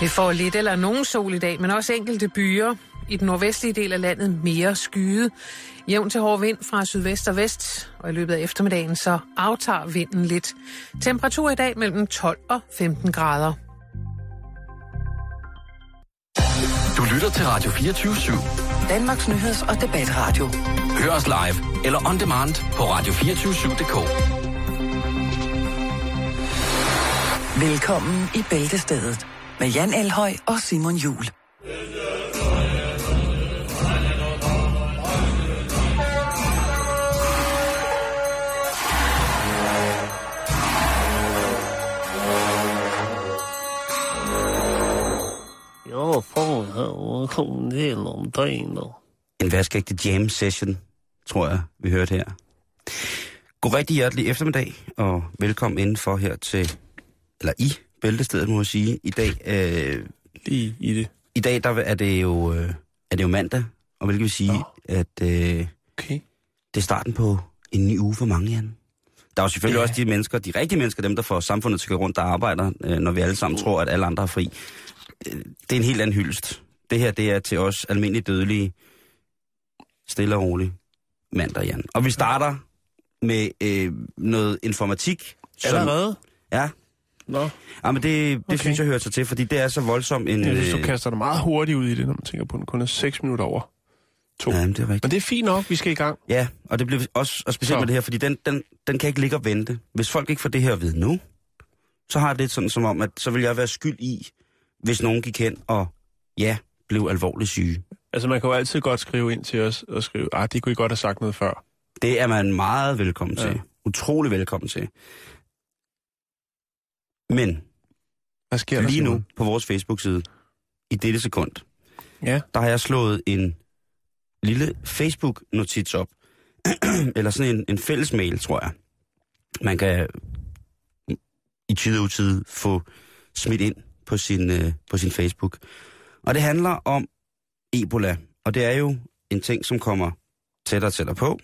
Vi får lidt eller nogen sol i dag, men også enkelte byer. I den nordvestlige del af landet mere skyde. Jævn til hård vind fra sydvest og vest, og i løbet af eftermiddagen så aftager vinden lidt. Temperatur i dag mellem 12 og 15 grader. Du lytter til Radio 24 /7. Danmarks Nyheds- og Debatradio. Hør os live eller on demand på radio247.dk. Velkommen i Bæltestedet med Jan Elhøj og Simon Jul. Ja, fan här kom det någonting då. En vaskægte jam session, tror jeg, vi hørte her. God rigtig hjertelig eftermiddag, og velkommen indenfor her til, eller i Bæltestedet, må jeg sige. I dag, øh, Lige i det. i dag der er det jo, øh, er det jo mandag, og hvilket vil sige, Nå. at øh, Okay. det er starten på en ny uge for mange, Jan. Der er jo selvfølgelig Ja. også de mennesker, de rigtige mennesker, dem der får samfundet til at gå rundt, der arbejder, øh, når vi alle sammen tror, at alle andre er fri. Øh, det er en helt anden hyldest. Det her, det er til os almindelige dødelige, stille og roligt mandag, Jan. Og vi starter med øh, noget informatik. Allerede? Ja, Nå. ja men det, det Okay. synes jeg hører sig til, fordi det er så voldsom en... Synes, du øh, kaster dig meget hurtigt ud i det, når man tænker på, at den kun er 6 minutter over. To. Ja, men det er rigtigt. Men det er fint nok, vi skal i gang. Ja, og det bliver også og specielt Så. med det her, fordi den, den, den kan ikke ligge og vente. Hvis folk ikke får det her at vide nu, så har det sådan som om, at så vil jeg være skyld i, hvis nogen gik hen og, ja, blev alvorligt syge. Altså, man kan jo altid godt skrive ind til os og skrive, ah, det kunne I godt have sagt noget før. Det er man meget velkommen til. Ja. Utrolig velkommen til. Men Hvad sker der, lige nu på vores Facebook-side, i dette sekund, Ja. der har jeg slået en lille Facebook-notits op. Eller sådan en, en fælles mail, tror jeg. Man kan i tid og utid få smidt ind på sin, øh, på sin Facebook. Og det handler om Ebola. Og det er jo en ting, som kommer tættere og tættere på.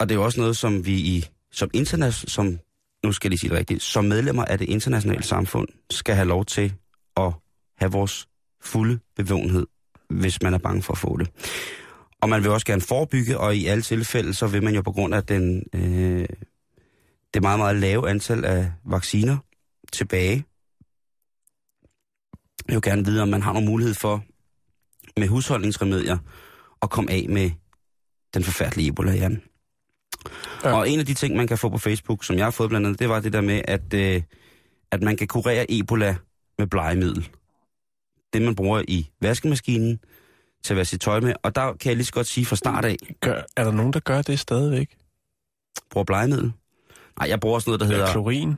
Og det er jo også noget, som vi i, som internet, som, nu skal jeg lige sige det rigtigt, som medlemmer af det internationale samfund, skal have lov til at have vores fulde bevågenhed, hvis man er bange for at få det. Og man vil også gerne forebygge, og i alle tilfælde, så vil man jo på grund af den, øh, det meget, meget lave antal af vacciner tilbage, jo gerne vide, om man har nogen mulighed for med husholdningsremedier at komme af med den forfærdelige Ebola, Jan. Ja. Og en af de ting, man kan få på Facebook, som jeg har fået blandt andet, det var det der med, at, øh, at man kan kurere Ebola med blegemiddel. Det, man bruger i vaskemaskinen til at vaske sit tøj med. Og der kan jeg lige så godt sige fra start af, Gør, er der nogen, der gør det stadigvæk? bruger blegemiddel. Nej, jeg bruger også noget, der hedder... Ja, klorin?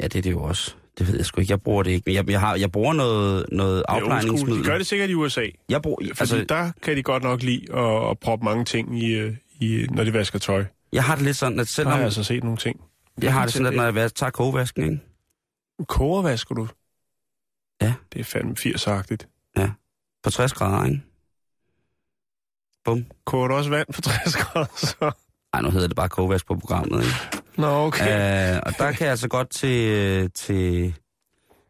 Ja, det er det jo også. Det ved jeg sgu ikke. Jeg bruger det ikke. Men jeg, jeg, har, jeg bruger noget, noget er afplejningsmiddel. De gør det sikkert i USA. Jeg bruger, Fordi altså, altså, der kan de godt nok lide at, at proppe mange ting i, øh, i, når de vasker tøj. jeg har det lidt sådan, at Der selvom... har jeg altså set nogle ting. jeg har det sådan, at når jeg tager kogevasken, ikke? Kogervasker du? Ja. Det er fandme 80-agtigt. På 60 grader, ikke? Bum. Koger du også vand på 60 grader, så? Ej, nu hedder det bare kogevask på programmet, ikke? Nå, okay. Øh, og der kan jeg altså godt til, til,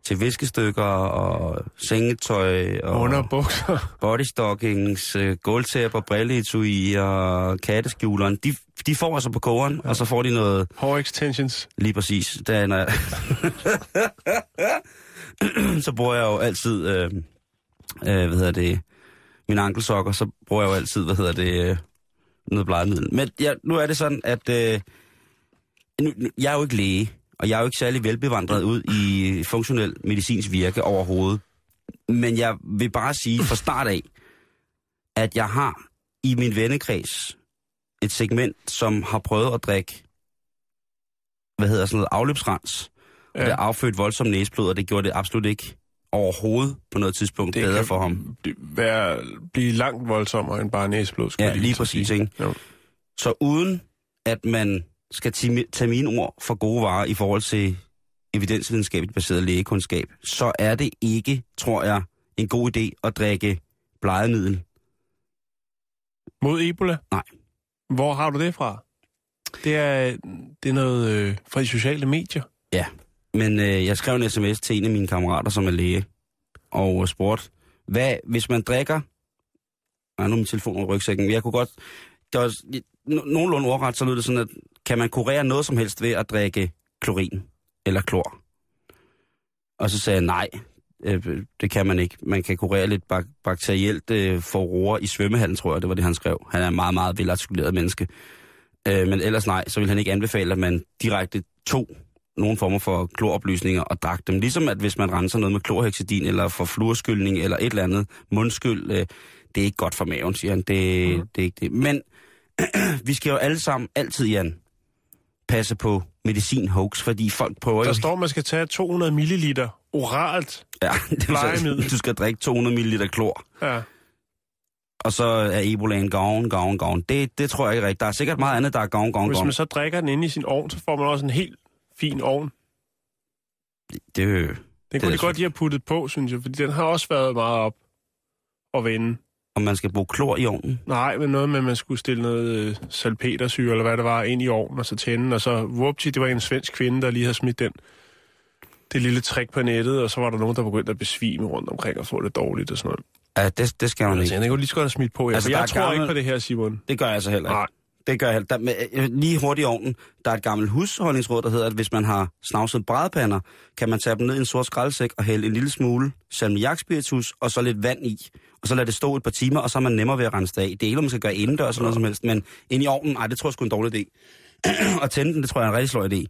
til viskestykker og sengetøj og Underbukser. bodystockings, øh, gulvtæpper, brilleetui og katteskjuleren. De, de får altså på kogeren, ja. og så får de noget Hår extensions. lige præcis. Der, når jeg... så bruger jeg jo altid, øh, øh, hvad hedder det, mine ankelsokker, så bruger jeg jo altid, hvad hedder det, øh, noget blegemiddel. Men ja, nu er det sådan, at øh, nu, nu, jeg er jo ikke læge, og jeg er jo ikke særlig velbevandret ud i funktionel medicinsk virke overhovedet. Men jeg vil bare sige fra start af, at jeg har i min vennekreds et segment, som har prøvet at drikke, hvad hedder sådan noget, afløbsrens. Ja. Og det affødt voldsom næsblod, og det gjorde det absolut ikke overhovedet på noget tidspunkt det bedre for ham. bl- Være, blive langt voldsommere end bare næseblod, skulle Ja, lige at præcis, ikke? Jo. Så uden at man skal tage mine ord for gode varer i forhold til evidensvidenskabeligt baseret lægekundskab, så er det ikke, tror jeg, en god idé at drikke blegemiddel. Mod Ebola? Nej. Hvor har du det fra? Det er, det er noget øh, fra de sociale medier. Ja. Men øh, jeg skrev en sms til en af mine kammerater, som er læge, og spurgte, hvad, hvis man drikker... Nej, nu er min telefon over rygsækken. Jeg kunne godt... Det var, no- nogenlunde ordret, så lød det sådan, at kan man kurere noget som helst ved at drikke klorin eller klor? Og så sagde jeg, nej, øh, det kan man ikke. Man kan kurere lidt bak- bakterielt øh, forroer i svømmehallen, tror jeg, det var det, han skrev. Han er en meget, meget velartikuleret menneske. Øh, men ellers nej, så vil han ikke anbefale, at man direkte tog nogle former for kloroplysninger og drak dem. Ligesom at hvis man renser noget med klorhexidin eller for fluorskyldning eller et eller andet mundskyld, øh, det passe på medicin hoax, fordi folk prøver Der jo... står, at man skal tage 200 ml oralt. Ja, det plejemiddel. du skal drikke 200 ml klor, Ja. og så er Ebolaen gavn, gavn, gavn. Det, det tror jeg ikke rigtigt. Der er sikkert meget andet, der er gavn, gavn, Hvis man så drikker den inde i sin ovn, så får man også en helt fin ovn. Det, Den det kunne er de godt lige have puttet på, synes jeg, fordi den har også været meget op og vende. Om man skal bruge klor i ovnen. Nej, men noget med, at man skulle stille noget øh, salpetersyre, eller hvad det var, ind i ovnen, og så tænde, og så whoopty, det var en svensk kvinde, der lige havde smidt den, det lille trick på nettet, og så var der nogen, der begyndte at besvime rundt omkring og få det dårligt og sådan noget. Ja, det, det skal man Jeg ikke. tænkte, jeg kunne lige så godt have smidt på, ja. Altså, altså, jeg tror gammel- ikke på det her, Simon. Det gør jeg så heller ikke. Nej. Det gør jeg. Der, med, øh, lige hurtigt i ovnen. Der er et gammelt husholdningsråd, der hedder, at hvis man har snavset brædpander, kan man tage dem ned i en sort skraldsæk og hælde en lille smule salmiakspiritus og så lidt vand i. Og så lade det stå et par timer, og så er man nemmere ved at rense det af. Det er ikke, man skal gøre indendørs eller noget som helst, men ind i ovnen, ej, det tror jeg sgu en dårlig idé. og tænde den, det tror jeg er en rigtig sløj idé.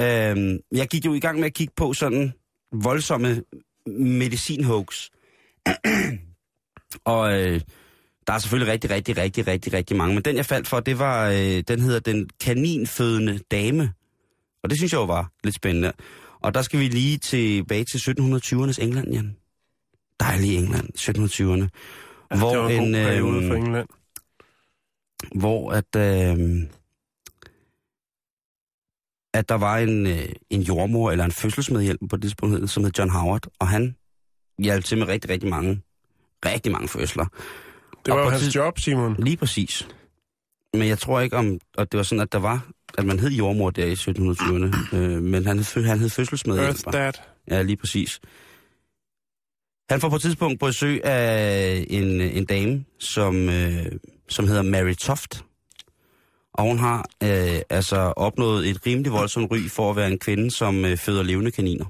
Øhm, jeg gik jo i gang med at kigge på sådan voldsomme medicinhoax. og øh, der er selvfølgelig rigtig, rigtig, rigtig, rigtig, rigtig mange. Men den, jeg faldt for, det var, øh, den hedder Den kaninfødende dame. Og det synes jeg jo var lidt spændende. Og der skal vi lige tilbage til 1720'ernes England, Jan. Dejlig England, 1720'erne. Ja, det var en, god periode for øh, England. hvor at, øh, at der var en, øh, en jordmor eller en fødselsmedhjælp på det tidspunkt, som hed John Howard, og han hjalp til med rigtig, rigtig mange, rigtig mange fødsler. Det var jo hans job, Simon. Lige præcis. Men jeg tror ikke om, at det var sådan, at der var, at man hed jordmor der i 1720'erne, øh, men han hed, han hed Earth fødselsmedhjælper. Dad. Ja, lige præcis. Han får på et tidspunkt besøg af en, en dame, som, øh, som hedder Mary Toft. Og hun har øh, altså opnået et rimelig voldsomt ry for at være en kvinde, som øh, føder levende kaniner.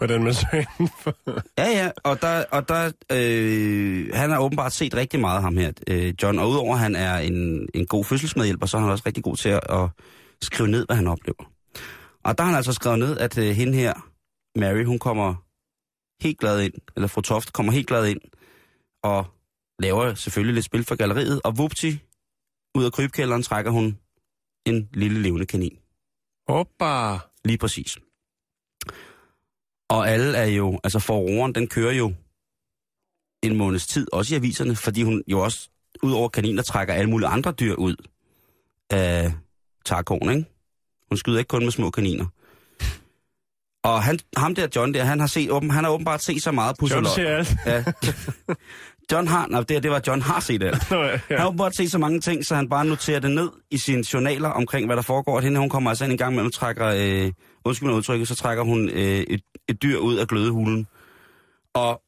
Hvordan man sagde Ja, ja, og der, og der øh, han har åbenbart set rigtig meget ham her, øh, John. Og udover at han er en, en god fødselsmedhjælper, så er han også rigtig god til at, at skrive ned, hvad han oplever. Og der har han altså skrevet ned, at øh, hende her, Mary, hun kommer helt glad ind, eller fru Toft kommer helt glad ind, og laver selvfølgelig lidt spil for galleriet, og vupti, ud af krybkælderen trækker hun en lille levende kanin. Hoppa. Lige præcis. Og alle er jo, altså forroeren, den kører jo en måneds tid, også i aviserne, fordi hun jo også, ud over kaniner, trækker alle mulige andre dyr ud af tarkoen, ikke? Hun skyder ikke kun med små kaniner. Og han, ham der, John der, han har, set, åben, han har åbenbart set så meget John pusseløg. ser alt. Ja. John har, nej, det, det var John har set alt. Nå, ja. Han har åbenbart set så mange ting, så han bare noterer det ned i sine journaler omkring, hvad der foregår. At hende, hun kommer altså ind en gang med, trækker, øh, undskyld mig udtrykket, så trækker hun øh, et, et dyr ud af glødehulen. Og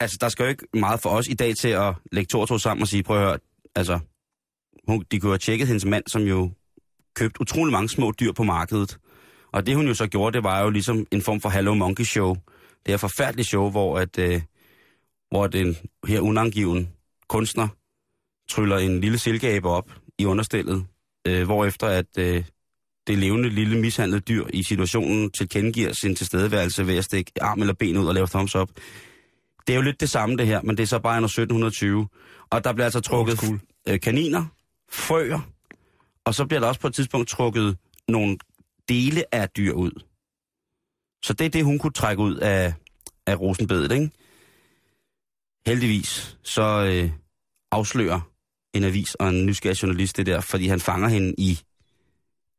altså, der skal jo ikke meget for os i dag til at lægge to og to sammen og sige, prøv at høre, altså, hun, de kunne have tjekket hendes mand, som jo købte utrolig mange små dyr på markedet. Og det hun jo så gjorde, det var jo ligesom en form for Hello Monkey Show. Det er et forfærdeligt show, hvor at, øh, hvor den her unangiven kunstner tryller en lille silkeabe op i understillet, øh, hvorefter at øh, det levende lille mishandlede dyr i situationen tilkendegiver sin tilstedeværelse ved at stikke arm eller ben ud og lave thumbs up. Det er jo lidt det samme det her, men det er så bare under 1720. Og der bliver altså trukket school. øh, kaniner, frøer, og så bliver der også på et tidspunkt trukket nogle dele af dyr ud. Så det er det, hun kunne trække ud af, af rosenbedet, ikke? Heldigvis, så øh, afslører en avis og en nysgerrig journalist det der, fordi han fanger hende i,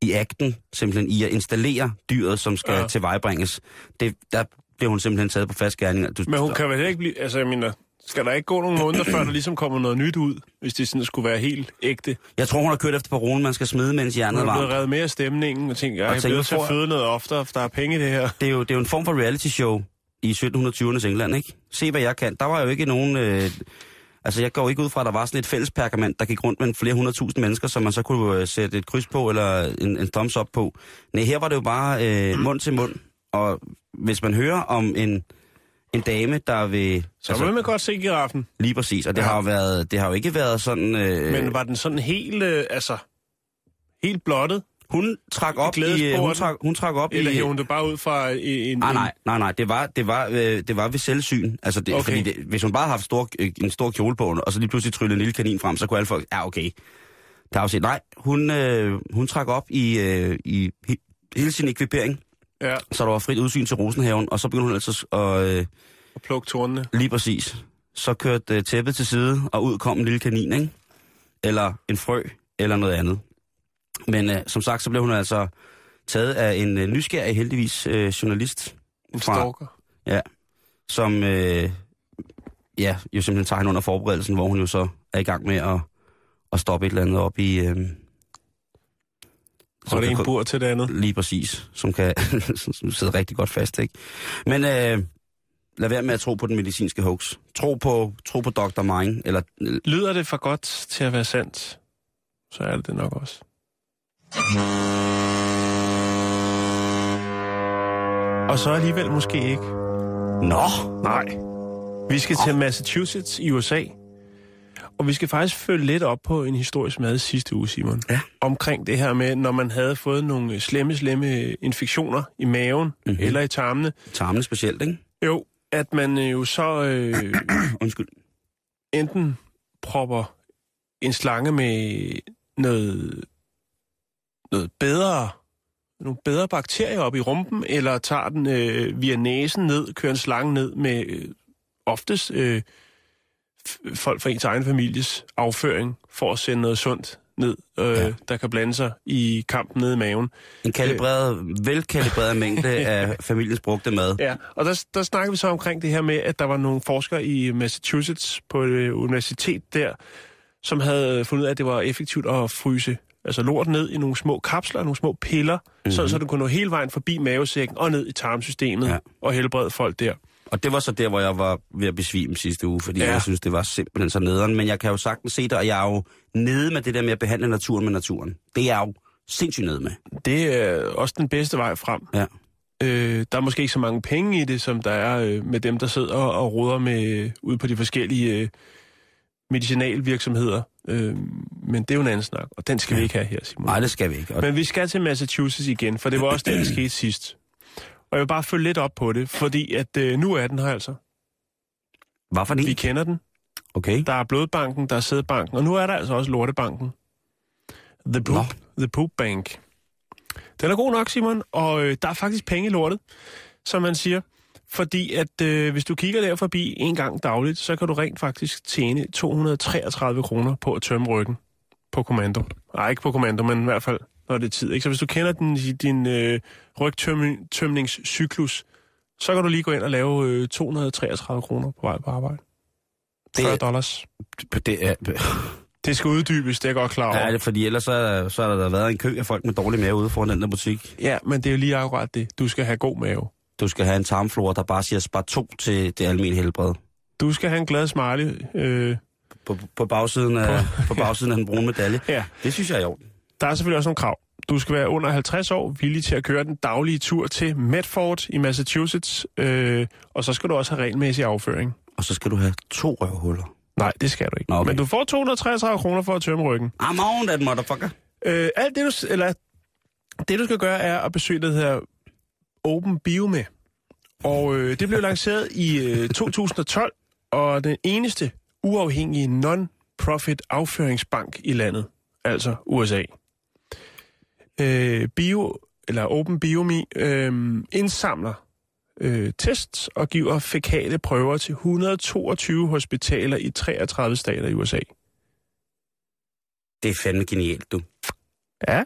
i akten, simpelthen i at installere dyret, som skal Ja. tilvejebringes. Det, der bliver hun simpelthen taget på fast gerning. Du, Men hun kan vel ikke blive... Altså, jeg mener, Skal der ikke gå nogle måneder, før der ligesom kommer noget nyt ud, hvis det sådan skulle være helt ægte? Jeg tror, hun har kørt efter parolen, man skal smide, mens Nu jernet er er der blevet varmt. revet mere af stemningen, og tænker, jeg er blevet til at føde noget oftere, for der er penge i det her. Det er, jo, det er jo en form for reality show i 1720'ernes England, ikke? Se, hvad jeg kan. Der var jo ikke nogen... Øh, altså, jeg går ikke ud fra, at der var sådan et fælles pergament, der gik rundt med flere hundredtusind mennesker, som man så kunne øh, sætte et kryds på, eller en, en thumbs up på. Nej, her var det jo bare øh, mund til mund. Og hvis man hører om en, en dame, der vil... Så altså, vil man godt se giraffen. Lige præcis, og det, Ja. har jo været, det har jo ikke været sådan... Øh, Men var den sådan helt, øh, altså, helt blottet? Hun trak op i... Øh, hun, trak, hun trak op Eller i... hun det bare ud fra en... Nej, nej, nej, nej. Det var, det var, øh, det var ved selvsyn. Altså, det, Okay. fordi det, hvis hun bare havde haft stor, øh, en stor kjole på, og så lige pludselig tryllede en lille kanin frem, så kunne alle folk, ja, okay. Der jo set, nej, hun, øh, hun trak op i, øh, i he- hele sin ekvipering, Ja, så der var frit udsyn til Rosenhaven, og så begyndte hun altså at, øh, og plukke tornene. lige præcis, så kørte øh, tæppet til side, og ud kom en lille kanin, ikke? Eller en frø, eller noget andet. Men øh, som sagt, så blev hun altså taget af en øh, nysgerrig, heldigvis, øh, journalist, En Fra- stalker. som øh, ja, jo simpelthen tager hende under forberedelsen, hvor hun jo så er i gang med at, at stoppe et eller andet op i... Øh, er det kan en ko- bur til det andet. Lige præcis, som kan som sidde rigtig godt fast, ikke? Men øh, lad være med at tro på den medicinske hoax. Tro på, tro på Dr. Mine, eller øh, Lyder det for godt til at være sandt, så er det det nok også. Og så alligevel måske ikke. Nå! Nej. Vi skal til Massachusetts i USA. Og vi skal faktisk følge lidt op på en historisk mad sidste uge, Simon. Ja. Omkring det her med, når man havde fået nogle slemme, slemme infektioner i maven Mhm. mm-hmm. eller i tarmene. Tarmene specielt, ikke? Jo, at man øh, jo så øh, Undskyld. enten propper en slange med noget, noget bedre, nogle bedre bakterier op i rumpen, eller tager den øh, via næsen ned, kører en slange ned med øh, oftest øh, folk fra ens egen families afføring, for at sende noget sundt ned, øh, Ja. der kan blande sig i kampen nede i maven. En kalibreret, velkalibreret mængde af familiens brugte mad. Ja, og der, der snakker vi så omkring det her med, at der var nogle forskere i Massachusetts på et øh, universitet der, som havde fundet ud af, at det var effektivt at fryse altså lort ned i nogle små kapsler, nogle små piller, mm-hmm. så, så det kunne nå hele vejen forbi mavesækken og ned i tarmsystemet Ja. og helbrede folk der. Og det var så der, hvor jeg var ved at besvime sidste uge, fordi ja. Jeg synes, det var simpelthen så nederen. Men jeg kan jo sagtens se det, og jeg er jo nede med det der med at behandle naturen med naturen. Det er jeg jo sindssygt nede med. Det er også den bedste vej frem. Ja. Øh, der er måske ikke så mange penge i det, som der er øh, med dem, der sidder og, og roder med øh, ude på de forskellige øh, medicinalvirksomheder. Øh, men det er jo en anden snak, og den skal ja. vi ikke have her, Simon. Nej, det skal vi ikke. Og Men vi skal til Massachusetts igen, for det var også det, der skete sidst. Og jeg vil bare følge lidt op på det, fordi at øh, nu er den her altså. hvad for Vi en? kender den. Okay. Der er Blodbanken, der er Sædbanken, og nu er der altså også Lortebanken. The Poop, The Poop Bank. Den er god nok, Simon, og øh, der er faktisk penge i lortet, som man siger. Fordi at øh, hvis du kigger der forbi en gang dagligt, så kan du rent faktisk tjene 233 kroner på at tømme ryggen på kommando. Nej, ikke på kommando, men i hvert fald, når det er tid. Ikke? Så hvis du kender din, din øh, rygtømningscyklus, så kan du lige gå ind og lave øh, 233 kroner på vej på arbejde. 40 Det- dollars. Det er, Det skal uddybes, det er jeg godt klar over. er det, fordi ellers så, er- så har der været en kø af folk med dårlig mave ude foran den der butik. Ja, men det er jo lige akkurat det. Du skal have god mave. Du skal have en tarmflora, der bare siger spar to til det almindelige helbred. Du skal have en glad smiley. Øh, På, på, bagsiden af, på bagsiden af den brune medalje. ja. Det synes jeg er i orden. Der er selvfølgelig også nogle krav. Du skal være under 50 år, villig til at køre den daglige tur til Medford i Massachusetts, øh, og så skal du også have regelmæssig afføring. Og så skal du have to røvhuller. Nej, det skal du ikke. Nå, okay. Men du får 233 kroner for at tømme ryggen. I'm on that motherfucker. Øh, alt det du, eller, det, du skal gøre, er at besøge det her Open Biome. Og øh, det blev lanceret i øh, 2012, og den eneste uafhængige non-profit afføringsbank i landet, altså USA. Øh, Bio, eller Open Biome, øh, indsamler øh, tests og giver fækale prøver til 122 hospitaler i 33 stater i USA. Det er fandme genialt, du. Ja,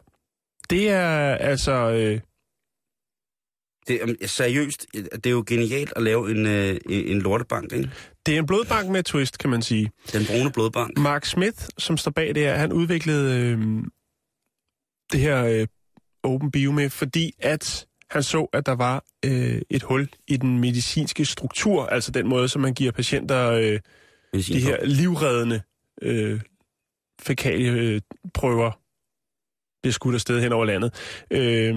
det er altså... Øh, Det, er seriøst, det er jo genialt at lave en, øh, en lortebank, ikke? Det er en blodbank med twist, kan man sige. Den brune blodbank. Mark Smith, som står bag det her, han udviklede øh, det her øh, Open Biome, fordi at han så, at der var øh, et hul i den medicinske struktur, altså den måde, som man giver patienter øh, de her livreddende øh, fækalieprøver bliver skudt afsted hen over landet. Øh,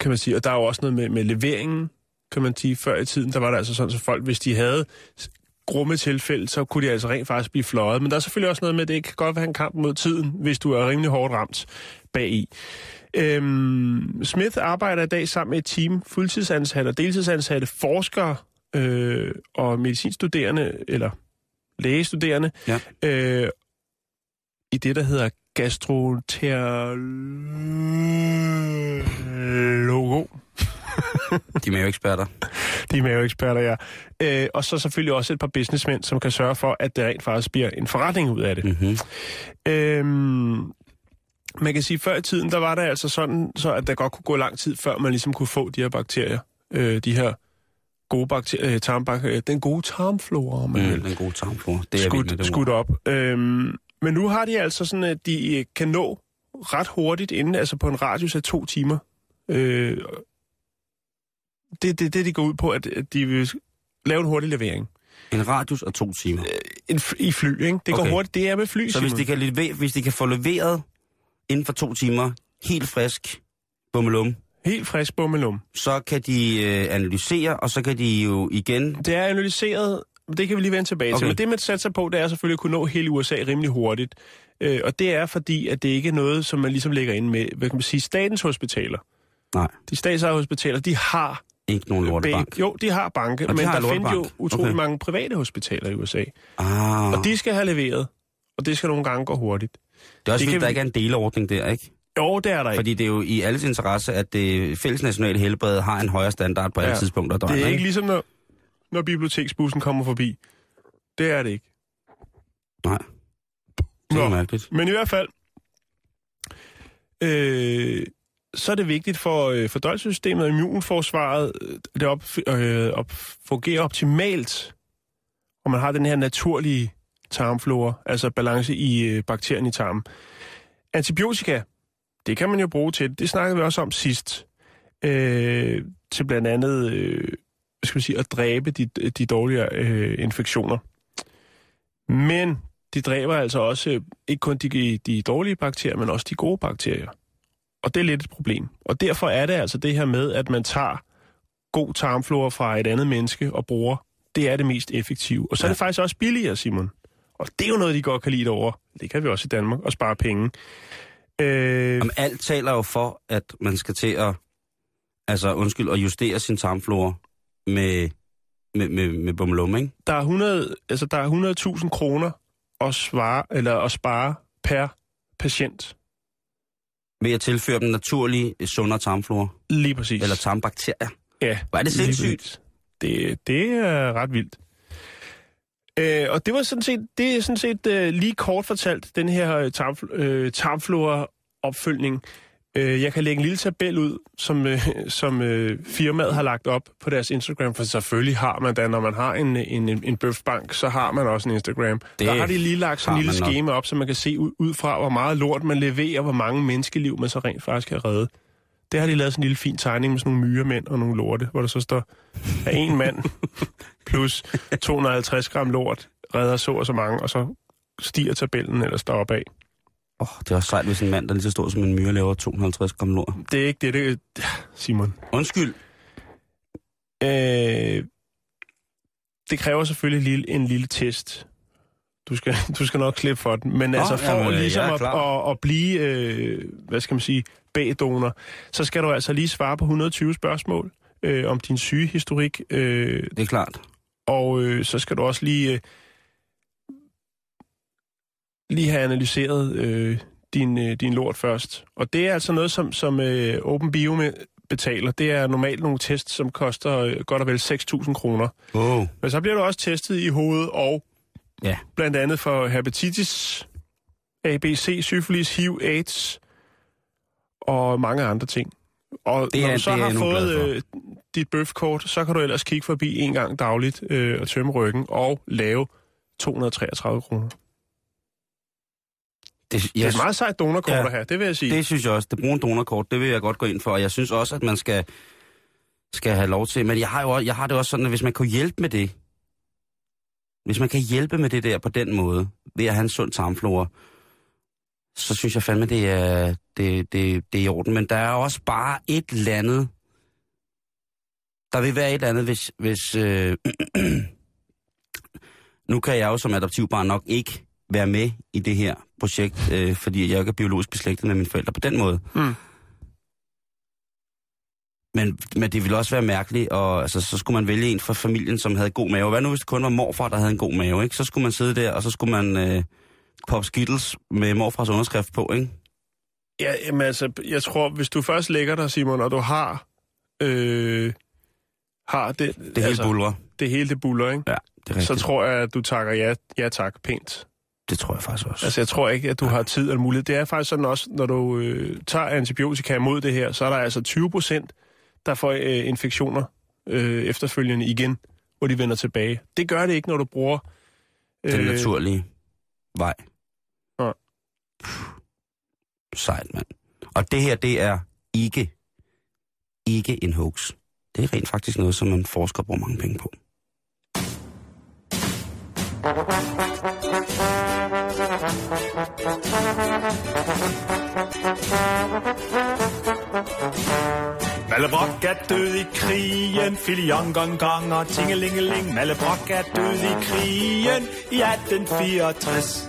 kan man sige. Og der er jo også noget med, med leveringen, kan man sige. Før i tiden, der var der altså sådan, så folk, hvis de havde grumme tilfælde, så kunne de altså rent faktisk blive fløjet. Men der er selvfølgelig også noget med, at det ikke kan godt være en kamp mod tiden, hvis du er rimelig hårdt ramt bagi. Øhm, Smith arbejder i dag sammen med et team fuldtidsansatte og deltidsansatte forskere øh, og medicinstuderende, eller lægestuderende, Ja. øh, i det, der hedder gastroenterologo. De er maveeksperter. De er maveeksperter, ja. Øh, og så selvfølgelig også et par businessmænd, som kan sørge for, at det rent faktisk bliver en forretning ud af det. Mm-hmm. Øhm, man kan sige, før i tiden, der var det altså sådan, så at der godt kunne gå lang tid, før man ligesom kunne få de her bakterier. Øh, de her gode bakterier, øh, tarmbakterier, den gode tarmflora, man Mm, den gode tarmflora. Det er vild med, skudt, det skudt op. Øhm, men nu har de altså sådan, at de øh, kan nå ret hurtigt inden, altså på en radius af to timer. Øh, det er det, det, de går ud på, at at de vil lave en hurtig levering. En radius af to timer. En f- I fly, ikke? Det går Okay. hurtigt. Det er med fly, Så hvis de, kan levere, hvis de kan få leveret inden for to timer, helt frisk, bummelum, Helt frisk bummelum. så kan de øh, analysere, og så kan de jo igen... Det er analyseret, det kan vi lige vende tilbage. Okay. til. Men det, man satser på, det er selvfølgelig at kunne nå hele USA rimelig hurtigt. Øh, og det er fordi, at det ikke er noget, som man ligesom lægger ind med, hvad kan man sige, statens hospitaler. Nej, De statsejede hospitaler, de har ikke nogen lortebank. Jo, de har banke, Og de men har der findes jo utrolig Okay. mange private hospitaler i USA. Ah, Og de skal have leveret, og det skal nogle gange gå hurtigt. det er også det kan der ikke er en deleordning der, ikke? Jo, det er der ikke. Fordi det er jo i alles interesse, at det fællesnationale helbred har en højere standard på alle Ja. tidspunkter af det døgnet, er ikke ligesom, når, når biblioteksbussen kommer forbi. Det er det ikke. Nej. Det er Nå. mærkeligt. Men i hvert fald, øh, så er det vigtigt for øh, fordøjelsessystemet og immunforsvaret, øh, det op, øh, op, fungerer optimalt, og man har den her naturlige tarmflora, altså balance i øh, bakterien i tarmen. Antibiotika, det kan man jo bruge til, det snakkede vi også om sidst, øh, til blandt andet øh, hvad skal man sige, at dræbe de, de dårligere øh, infektioner. Men de dræber altså også øh, ikke kun de, de dårlige bakterier, men også de gode bakterier. Og det er lidt et problem. Og derfor er det altså det her med, at man tager god tarmflora fra et andet menneske og bruger, det er det mest effektive. Og så er det faktisk også billigere, Simon. Og det er jo noget, de godt kan lide over. Det kan vi også i Danmark, og spare penge. Øh, Jamen, alt taler jo for, at man skal til at, altså undskyld, at justere sin tarmflora med, med, med, med bummelum, ikke? der er 100, altså der er 100.000 kroner at, svare, eller at spare per patient. Ved at tilføre dem naturlige, sundere tarmflora. Lige præcis. Eller tarmbakterier. Ja, Hvor er det sindssygt. Det, det er ret vildt. Øh, og det var sådan set, det er sådan set øh, lige kort fortalt, den her øh, tarm, øh, tarmflora-opfølgning. Øh, jeg kan lægge en lille tabel ud, som, øh, som øh, firmaet har lagt op på deres Instagram, for selvfølgelig har man da, når man har en, en, en, bøfbank, så har man også en Instagram. Det Der har de lige lagt sådan har en lille schema op, så man kan se ud, ud fra, hvor meget lort man leverer, hvor mange menneskeliv man så rent faktisk kan redde. Det har de lavet sådan en lille fin tegning med sådan nogle myremænd og nogle lorte, hvor der så står, at en mand plus 250 gram lort redder så og så mange, og så stiger tabellen eller står opad. Oh, det er også sejt, hvis en mand, der lige så stor som en myre, laver 250 gram lort. Det er ikke det, det er, Simon. Undskyld. Øh, det kræver selvfølgelig en lille, en lille test. Du skal, du skal nok slippe for den. Men Nå, altså for jamen, ligesom er at, at, at blive, øh, hvad skal man sige, B-donor, så skal du altså lige svare på 120 spørgsmål øh, om din sygehistorik. Øh, Det er klart. Og øh, så skal du også lige, øh, lige have analyseret øh, din, øh, din lort først. Og det er altså noget, som, som øh, Open Biome betaler. Det er normalt nogle tests, som koster øh, godt og vel 6.000 kroner. Oh. Men så bliver du også testet i hovedet og Ja. blandt andet for hepatitis, ABC, syfilis, HIV, AIDS og mange andre ting. Og Det når er- du så det er har fået øh, dit bøfkort, så kan du ellers kigge forbi en gang dagligt øh, og tømme ryggen og lave 233 kroner. Det, Det er et meget sejt donorkort Ja. ja. at have, det vil jeg sige. Det synes jeg også. Det brune donorkort, det vil jeg godt gå ind for. Og jeg synes også, at man skal, skal have lov til. Men jeg har, jo, også- jeg har det også sådan, at hvis man kan hjælpe med det, hvis man kan hjælpe med det der på den måde, ved at have en sund tarmflora, så synes jeg fandme, det er, det, det, det er i orden. Men der er også bare et eller andet. Der vil være et eller andet, hvis... hvis øh, nu kan jeg jo som adoptivbarn nok ikke være med i det her projekt, øh, fordi jeg ikke er biologisk beslægtet med mine forældre på den måde. Mm. Men, men det ville også være mærkeligt, og altså, så skulle man vælge en fra familien, som havde god mave. Hvad nu, hvis det kun var morfar, der havde en god mave, ikke? Så skulle man sidde der, og så skulle man øh, poppe skittles med morfars underskrift på, ikke? Ja, jamen altså, jeg tror, hvis du først lægger dig, Simon, og du har, øh, har det, Det hele altså, bulrer. det hele det buller, ikke? Ja, det er rigtigt. så tror jeg, at du takker ja, ja tak pænt. Det tror jeg faktisk også. Altså, jeg tror ikke, at du har tid eller mulighed. Det er faktisk sådan også, når du øh, tager antibiotika imod det her, så er der altså 20 procent, der får øh, infektioner øh, efterfølgende igen, hvor de vender tilbage. Det gør det ikke, når du bruger... Den naturlige vej. Ja. Sejt, mand. Og det her, det er ikke, ikke en hoax. Det er rent faktisk noget, som man forsker bruger mange penge på. Mallebrok er død i krigen, filion gong gong og tingelingeling. Mallebrok er død i krigen i 1864.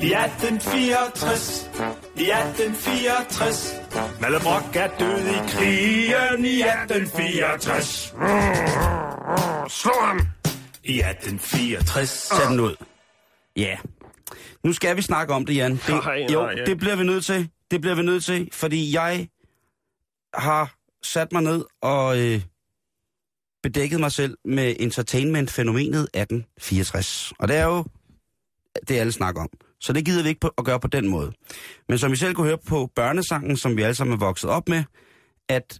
I 1864, i 1864. Mallebrok er død i krigen i 1864. Slå ham! I 1864. Sæt den ud. Ja. Nu skal vi snakke om det, Jan. Det, Nej, nej, jo, ja. det bliver vi nødt til. Det bliver vi nødt til, fordi jeg har sat mig ned og øh, bedækket mig selv med entertainment-fænomenet 1864. Og det er jo det, alle snakker om. Så det gider vi ikke på, at gøre på den måde. Men som I selv kunne høre på børnesangen, som vi alle sammen er vokset op med, at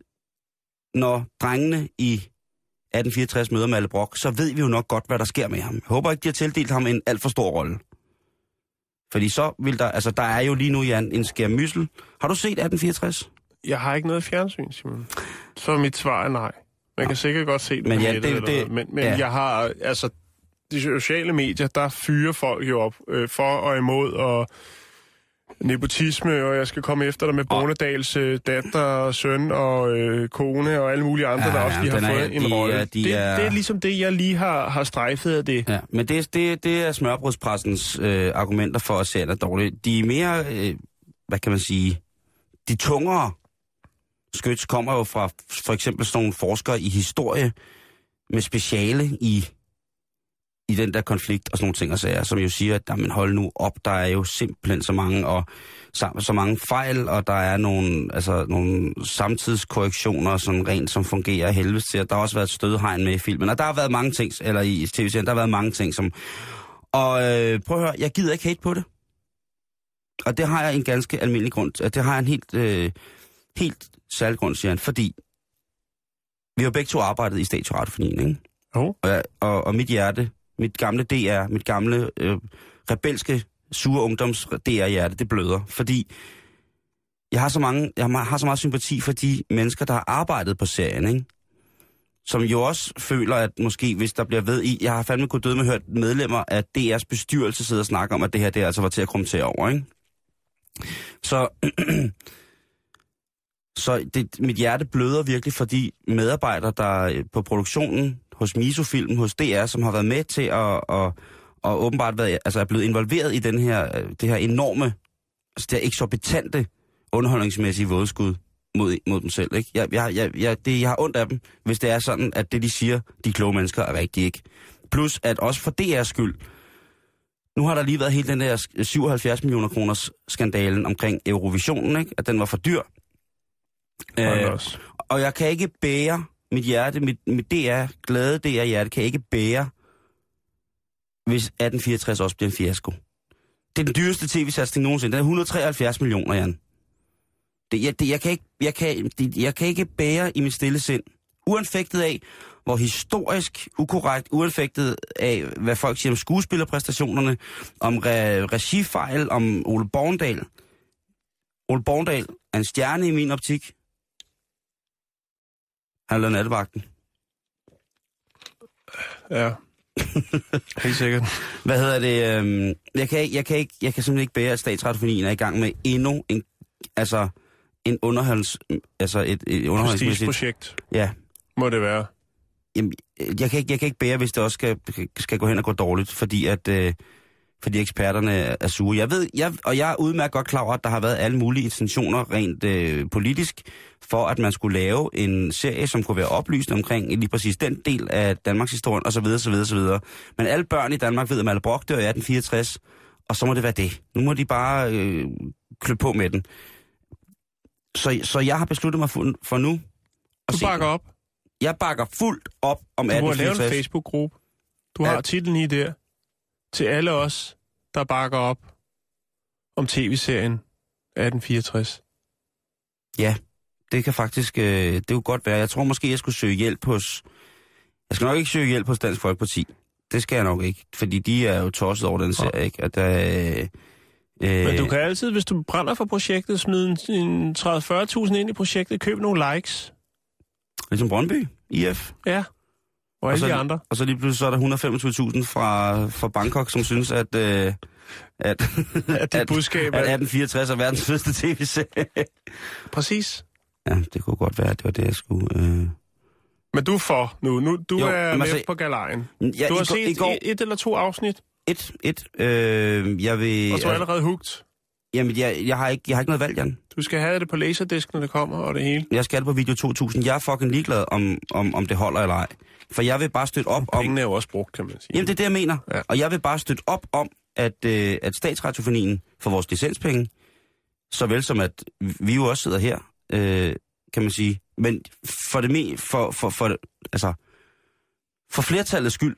når drengene i 1864 møder Malle Brock, så ved vi jo nok godt, hvad der sker med ham. Jeg håber ikke, de har tildelt ham en alt for stor rolle. Fordi så vil der, altså der er jo lige nu, Jan, en skærmyssel. Har du set 1864? Jeg har ikke noget fjernsyn, Simon. Så mit svar er nej. Man kan sikkert godt se det Men ja, det- det- men, men ja. jeg har, altså, de sociale medier, der fyrer folk jo op øh, for og imod, og nepotisme, og jeg skal komme efter dig med Bonedals øh, datter og søn og øh, kone og alle mulige andre, Ja, der også ja, lige har den er- fået en de rolle. er- de det, er- det er ligesom det, jeg lige har, har strejfet af det. Ja, men det, det, det er smørbrødspressens øh, argumenter for, at serien er dårlig. De er mere, øh, hvad kan man sige, de tungere skyts kommer jo fra for eksempel sådan nogle forskere i historie med speciale i, i den der konflikt og sådan nogle ting og sager, som jo siger, at jamen, hold nu op, der er jo simpelthen så mange og så, så mange fejl, og der er nogle, altså, nogle samtidskorrektioner, sådan rent som fungerer helvede til. Der har også været et stødhegn med i filmen, og der har været mange ting, eller i tv-serien, der har været mange ting, som... Og øh, prøv at høre, jeg gider ikke hate på det. Og det har jeg en ganske almindelig grund til. Det har jeg en helt, øh, helt særlig grund til, Jan, fordi vi har begge to arbejdet i statsradiofonien, ikke? Jo. Og, jeg- og, og mit hjerte, mit gamle DR, mit gamle øh, rebelske, sure ungdoms DR-hjerte, det bløder. Fordi jeg har, så mange, jeg har så meget sympati for de mennesker, der har arbejdet på serien, ikke? Som jo også føler, at måske hvis der bliver ved i... Jeg har fandme kunnet døde med hørt medlemmer af DR's bestyrelse sidde og snakke om, at det her det altså var til at komme til over, ikke? Så, så det, mit hjerte bløder virkelig for de medarbejdere, der øh, på produktionen hos Misofilm, hos DR, som har været med til at, at, og åbenbart været, altså er blevet involveret i den her, øh, det her enorme, altså det her eksorbitante underholdningsmæssige vådeskud mod, mod dem selv. Ikke? Jeg, jeg, jeg, jeg, det, jeg har ondt af dem, hvis det er sådan, at det, de siger, de kloge mennesker, er rigtigt ikke. Plus, at også for DR's skyld, nu har der lige været hele den der 77 millioner kroners skandalen omkring Eurovisionen, ikke? at den var for dyr. Øh, og jeg kan ikke bære mit hjerte, mit, mit DR, glade DR-hjerte, kan ikke bære, hvis 1864 også bliver en fiasko. Det er den dyreste tv-satsning nogensinde. Den er 173 millioner, Jan. Det, jeg, det, jeg, kan ikke, jeg, kan, det, jeg kan ikke bære i mit stille sind, uanfægtet af, hvor historisk ukorrekt, uanfægtet af, hvad folk siger om skuespillerpræstationerne, om re, regifejl, om Ole Borndal. Ole Borndal er en stjerne i min optik. Han lavede nattevagten. Ja. Helt sikkert. Hvad hedder det? øhm, Jeg kan, jeg, kan ikke, jeg kan simpelthen ikke bære, at statsradiofonien er i gang med endnu en, altså, en underholds, altså et, et underholdningsmæssigt... Prestigeprojekt Ja, må det være. Jamen, jeg kan, ikke, jeg kan ikke bære, hvis det også skal, skal gå hen og gå dårligt, fordi at øh, fordi eksperterne er, sure. Jeg ved, jeg, og jeg er udmærket godt klar over, at der har været alle mulige intentioner rent øh, politisk, for at man skulle lave en serie, som kunne være oplyst omkring lige præcis den del af Danmarks historie, osv., osv., osv. Men alle børn i Danmark ved, at Malle Brock dør i 1864, og så må det være det. Nu må de bare øh, klø på med den. Så, så jeg har besluttet mig for, for nu. at Du bakker op. Jeg bakker fuldt op om Du må lave en 1864. Facebook-gruppe. Du har titlen i der. Til alle os, der bakker op om tv-serien 1864. Ja, det kan faktisk, øh, det kunne godt være. Jeg tror måske, jeg skulle søge hjælp hos... Jeg skal nok ikke søge hjælp hos Dansk Folkeparti. Det skal jeg nok ikke, fordi de er jo tosset over den serie, ikke? At der, øh, øh, Men du kan altid, hvis du brænder for projektet, smide en, en 30-40.000 ind i projektet, køb nogle likes. Ligesom Brøndby, IF. Ja. Og alle så, de andre. Og så lige pludselig så er der 125.000 fra, fra Bangkok, som synes, at, øh, at, At dit budskab at er... 1864 er verdens fedeste tv-serie. Præcis. ja, det kunne godt være, at det var det, jeg skulle... Øh... Men du er for nu. nu du Jo, er med altså- på galejen. Ja, Du har i, set i går, et eller to afsnit, et, et, øh, jeg vil... og du er allerede hugt. Jamen, jeg, jeg, har ikke, jeg har ikke noget valg, Jan. Du skal have det på laserdisk, når det kommer, og det hele. Jeg skal have det på video 2000. Jeg er fucking ligeglad, om, om, om det holder eller ej. For jeg vil bare støtte op om... Pengene er jo også brugt, kan man sige. Jamen, det er det, jeg mener. Ja. Og jeg vil bare støtte op om, at, øh, at statsradiofonien får vores licenspenge, såvel som at vi jo også sidder her, øh, kan man sige. Men for det me, for, for, for, altså, for flertallets skyld,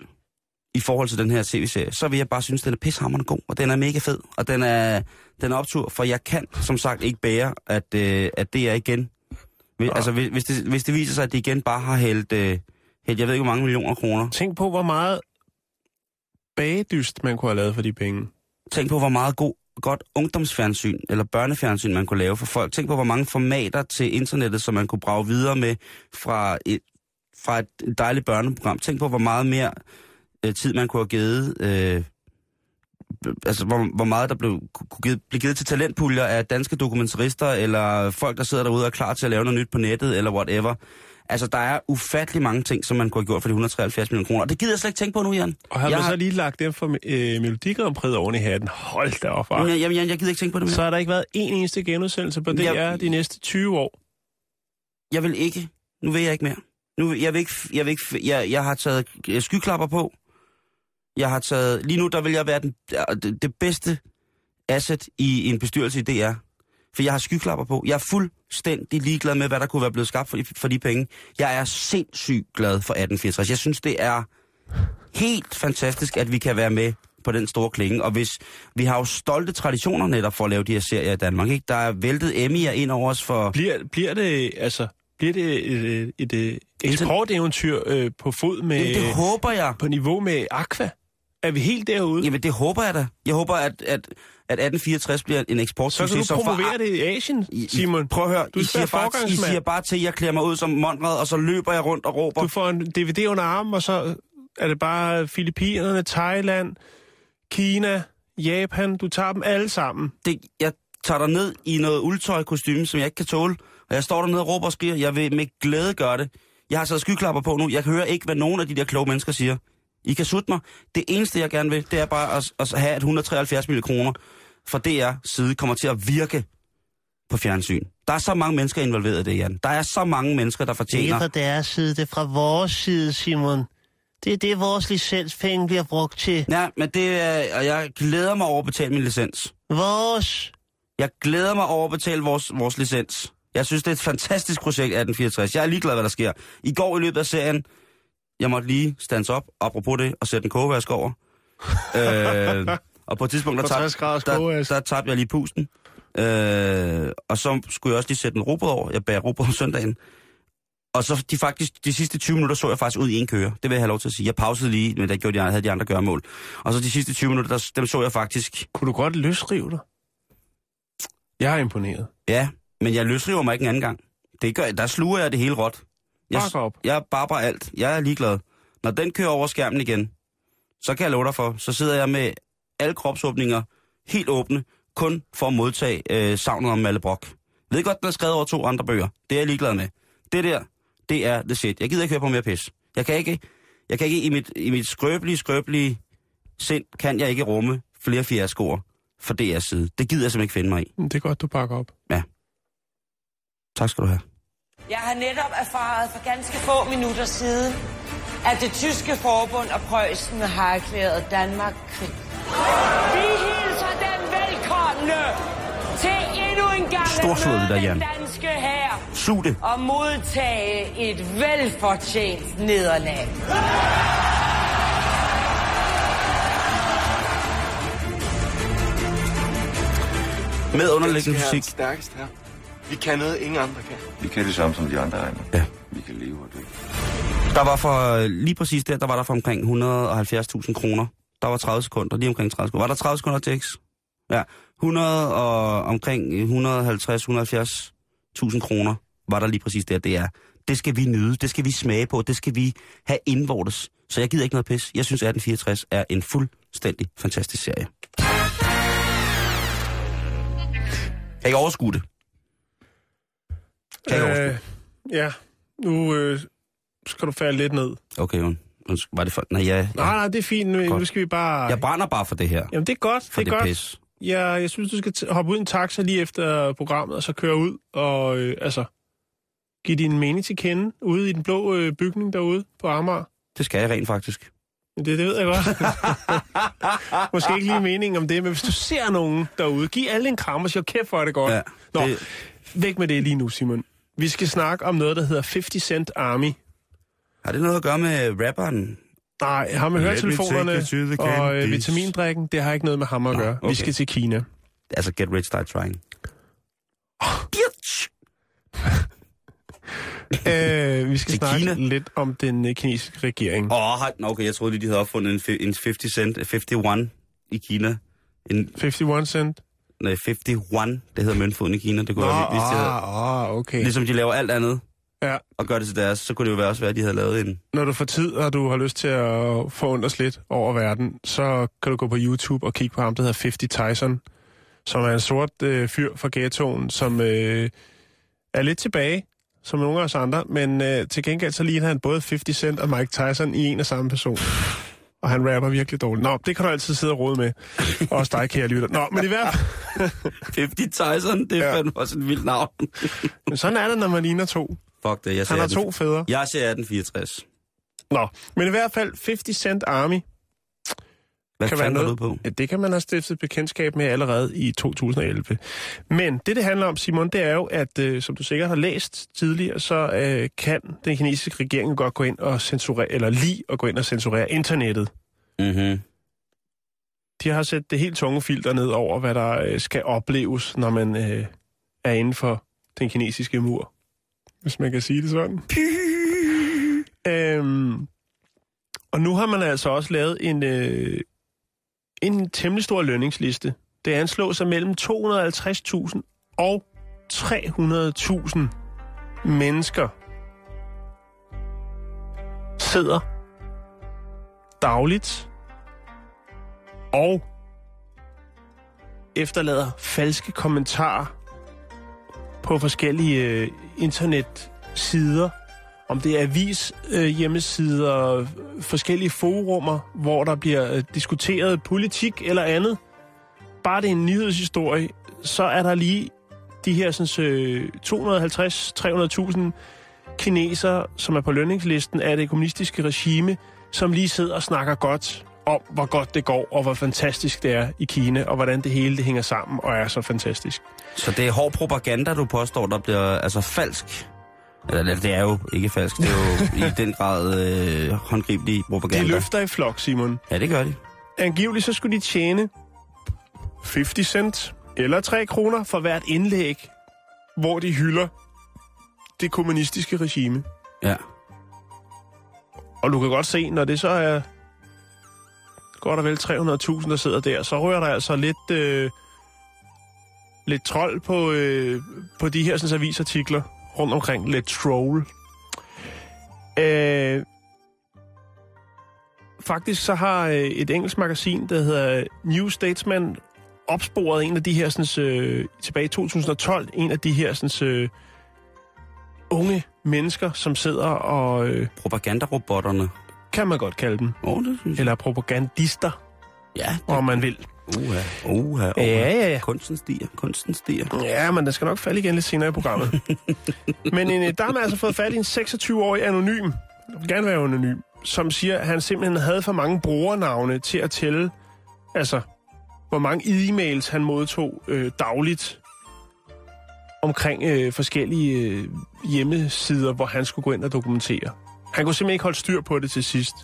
i forhold til den her tv-serie, så vil jeg bare synes, den er pishammerende god, og den er mega fed, og den er, den optur, for jeg kan som sagt ikke bære, at, øh, at det er igen. Hvis, Nå. altså, hvis, hvis, det, hvis det viser sig, at det igen bare har hældt, øh, hældt jeg ved ikke, hvor mange millioner kroner. Tænk på, hvor meget bagedyst man kunne have lavet for de penge. Tænk på, hvor meget god, godt ungdomsfjernsyn eller børnefjernsyn man kunne lave for folk. Tænk på, hvor mange formater til internettet, som man kunne brage videre med fra et, fra et dejligt børneprogram. Tænk på, hvor meget mere øh, tid man kunne have givet... Øh, altså, hvor, hvor meget der blev, givet, blive givet til talentpuljer af danske dokumentarister, eller folk, der sidder derude og er klar til at lave noget nyt på nettet, eller whatever. Altså, der er ufattelig mange ting, som man kunne have gjort for de 173 millioner kroner. Og det gider jeg slet ikke tænke på nu, Jan. Og har jeg man så lige lagt dem for øh, Melodi Grand Prix oven i hatten. Hold da op, Jamen, far. Jan, jeg gider ikke tænke på det mere. Så har der ikke været en eneste genudsendelse på det Jeg- de næste 20 år. Jeg vil ikke. Nu vil jeg ikke mere. Nu, jeg, vil ikke, jeg, vil ikke, jeg, jeg har taget øh, skyklapper på. Jeg har taget... Lige nu, der vil jeg være den, det, det bedste asset i en bestyrelse i DR. For jeg har skyklapper på. Jeg er fuldstændig ligeglad med, hvad der kunne være blevet skabt for de, for de penge. Jeg er sindssygt glad for 1864. Jeg synes, det er helt fantastisk, at vi kan være med på den store klinge. Og hvis vi har jo stolte traditioner netop for at lave de her serier i Danmark. Ikke? Der er væltet Emmy'er ind over os for... Bliver, bliver det, altså, bliver det et, et, et eksporteventyr øh, på fod med... Jamen, det håber jeg. på niveau med Aqua? Er vi helt derude? Jamen, det håber jeg da. Jeg håber, at, at, at 1864 bliver en så kan eksportsucces. du som for- promovere det i Asien, I- I- Simon. Prøv at høre, Du I siger, bare, I siger bare til, at jeg klæder mig ud som Monrad, og så løber jeg rundt og råber. Du får en DVD under armen, og så er det bare Filippinerne, Thailand, Kina, Japan. Du tager dem alle sammen. Det, jeg tager dig ned i noget uldtøj kostume, som jeg ikke kan tåle, og jeg står dernede og råber og skriger. Jeg vil med glæde gøre det. Jeg har taget skyklapper på nu. Jeg hører ikke, hvad nogen af de der kloge mennesker siger. I kan sutte mig. Det eneste, jeg gerne vil, det er bare at, at have, at 173 millioner kroner fra DR side kommer til at virke på fjernsyn. Der er så mange mennesker involveret i det, Jan. Der er så mange mennesker, der fortjener... fra deres side, det er fra vores side, Simon. Det er det, vores licenspenge bliver brugt til. Ja, men det er... Og jeg glæder mig over at betale min licens. Vores. Jeg glæder mig over at betale vores, vores licens. Jeg synes, det er et fantastisk projekt 1864. Jeg er ligeglad, hvad der sker. I går i løbet af serien, jeg måtte lige stands op, apropos det, og sætte en kogevask over. øh, og på et tidspunkt, der På 60 tabte graders der, der tabte jeg lige pusten. Øh, og så skulle jeg også lige sætte en robot over. Jeg bærer robot om søndagen. Og så de faktisk, de sidste 20 minutter så jeg faktisk ud i en køre. Det vil jeg have lov til at sige. Jeg pausede lige, men der gjorde de, havde de andre gørmål. Og så de sidste 20 minutter, der, dem så jeg faktisk... Kunne du godt løsrive dig? Jeg er imponeret. Ja, men jeg løsriver mig ikke en anden gang. Det gør, der sluger jeg det hele råt. Jeg, op. Jeg barber alt. Jeg er ligeglad. Når den kører over skærmen igen, så kan jeg love dig for, så sidder jeg med alle kropsåbninger helt åbne, kun for at modtage øh, savnet om Malle Brock. Jeg ved godt, den er skrevet over to andre bøger. Det er jeg ligeglad med. Det der, det er the shit. Jeg gider ikke høre på mere pis. Jeg kan ikke, jeg kan ikke i mit, i mit skrøbelige, skrøbelige sind, kan jeg ikke rumme flere fiaskoer for DR's side. Det gider jeg simpelthen ikke finde mig i. Det er godt, du bakker op. Tak skal du have. Jeg har netop erfaret for ganske få minutter siden, at det tyske forbund og Preussen har erklæret Danmark krig. Vi hilser dem velkomne til endnu en gang Storslået, det der, den Jan. danske her Sug det. og modtage et velfortjent nederlag. Med underlæggende musik. stærkest her. Vi kan noget, ingen andre kan. Vi kan det samme som de andre regner. Ja. Vi kan leve og dø. Der var for, lige præcis der, der var der for omkring 170.000 kroner. Der var 30 sekunder, lige omkring 30 sekunder. Var der 30 sekunder til X? Ja, 100 og omkring 150-170.000 kroner var der lige præcis der. Det er, det skal vi nyde, det skal vi smage på, det skal vi have indvortes. Så jeg gider ikke noget pis. Jeg synes, 1864 er en fuldstændig fantastisk serie. Kan I overskue det? Kan overskue Øh, ja, nu øh, skal du falde lidt ned. Okay. Undskyld, Var det for... Nej, jeg, Nej, nej, det er fint. Nu, Godt. nu skal vi bare... jeg brænder bare for det her. Jamen, det er godt. For det det, er det godt. pis. Ja, jeg synes, du skal hoppe ud i en taxa lige efter programmet, og så køre ud og øh, altså, give din mening til kende ude i den blå øh, bygning derude på Amager. Det skal jeg rent faktisk. Det, det ved jeg godt. Måske ikke lige meningen om det, men hvis du ser nogen derude, giv alle en kram og siger, kæft for er det godt. Ja, Nå, det- væk med det lige nu, Simon. Vi skal snakke om noget, der hedder 50 Cent Army. Har det noget at gøre med rapperen? Nej, ham med høretelefonerne og øh, vitamindrikken, det har ikke noget med ham at Nå, gøre. Vi okay. skal til Kina. Altså, get rich, start trying. Bitch! Øh, vi skal snakke Kina? lidt om den øh, kinesiske regering. Åh, oh, okay, jeg troede lige, de havde opfundet en, en 50 cent, 51 i Kina. En, 51 cent? Nej, 51, det hedder møntfoden i Kina. Det kunne Nå, jeg hvis de havde. ah, ah, okay. Ligesom de laver alt andet Ja, og gør det til deres, så kunne det jo være også være, at de havde lavet en... når du får tid, og du har lyst til at forundres lidt over verden, så kan du gå på YouTube og kigge på ham, der hedder 50 Tyson, som er en sort øh, fyr fra ghettoen, som øh, er lidt tilbage, som nogle af os andre, men øh, til gengæld så ligner han både 50 Cent og Mike Tyson i en og samme person. Og han rapper virkelig dårligt. Nå, det kan du altid sidde og rode med. Også dig, kære lytter. Nå, men i hvert fald... 50 Tyson, det er Ja. fandme også en vild navn. Men sådan er det, når man ligner to. Fuck det, jeg Han ser har 18 to fædre. Jeg ser 1864. Nå, men i hvert fald 50 Cent Army Hvad kan være noget, på? Ja, det kan man have stiftet bekendtskab med allerede i 2011. Men det, det handler om, Simon, det er jo, at øh, som du sikkert har læst tidligere, så øh, kan den kinesiske regering godt gå ind og censurere, eller lige at gå ind og censurere internettet. Mhm. De har sat det helt tunge filter ned over, hvad der øh, skal opleves, når man øh, er inden for den kinesiske mur. Hvis man kan sige det sådan. øhm, og nu har man altså også lavet en, øh, en temmelig stor lønningsliste. Det anslås sig mellem 250.000 og 300.000 mennesker sidder dagligt og efterlader falske kommentarer på forskellige øh, internetsider, om det er avis øh, hjemmesider, forskellige forumer, hvor der bliver øh, diskuteret politik eller andet. Bare det er en nyhedshistorie, så er der lige de her sådan, øh, 250-300.000 kinesere, som er på lønningslisten af det kommunistiske regime, som lige sidder og snakker godt om, hvor godt det går, og hvor fantastisk det er i Kina, og hvordan det hele det hænger sammen og er så fantastisk. Så det er hård propaganda, du påstår, der bliver altså falsk. Eller det er jo ikke falsk, det er jo i den grad øh, håndgribelig propaganda. De løfter i flok, Simon. Ja, det gør de. Angiveligt så skulle de tjene 50 cent Eller 3 kroner for hvert indlæg, hvor de hylder det kommunistiske regime. Ja. Og du kan godt se, når det så er godt og vel 300.000, der sidder der, så rører der altså lidt, øh, lidt trold på, øh, på de her sådan, avisartikler rundt omkring. Lidt troll. Øh, faktisk så har øh, et engelsk magasin, der hedder New Statesman, opsporet en af de her, sådan, øh, tilbage i 2012, en af de her sådan, øh, unge mennesker, som sidder og... Øh, Propagandarobotterne. kan man godt kalde dem. Oh, det synes jeg. Eller propagandister, Ja, om man vil. Uha, uha, uha. Ja, ja, ja. Kunsten stiger, kunsten stiger. Ja, men det skal nok falde igen lidt senere i programmet. men en, øh, der har man altså fået fat i en 26-årig anonym, gerne være anonym, som siger, at han simpelthen havde for mange brugernavne til at tælle, altså, hvor mange e-mails han modtog øh, dagligt omkring øh, forskellige øh, hjemmesider, hvor han skulle gå ind og dokumentere. Han kunne simpelthen ikke holde styr på det til sidst.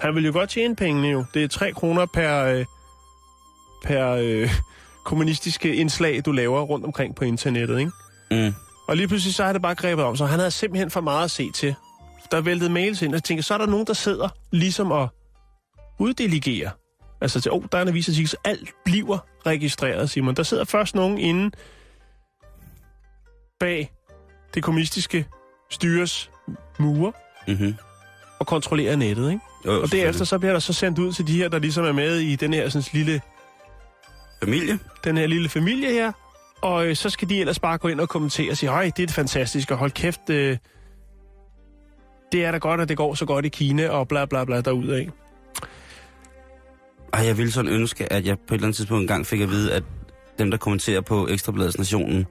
Han ville jo godt tjene pengene jo. Det er 3 kroner per, øh, per øh, kommunistiske indslag, du laver rundt omkring på internettet, ikke? Mm. Og lige pludselig så har det bare grebet om, så han havde simpelthen for meget at se til. Der væltede mails ind, og jeg tænker, så er der nogen, der sidder ligesom og uddelegerer. Altså til, åh, oh, der er en avisartikel, så alt bliver registreret, Simon. Der sidder først nogen inde bag det kommunistiske styres mure Mm-hmm. og kontrollerer nettet, ikke? Jo, Og derefter så bliver der så sendt ud til de her, der ligesom er med i den her sådan, lille, Familie? den her lille familie her. Og øh, så skal de ellers bare gå ind og kommentere og sige, hej, det er fantastisk, og hold kæft, øh, det er da godt, at det går så godt i Kina, og bla bla bla derudad. Ej, jeg ville sådan ønske, at jeg på et eller andet tidspunkt engang fik at vide, at dem, der kommenterer på Ekstrabladets Nationen,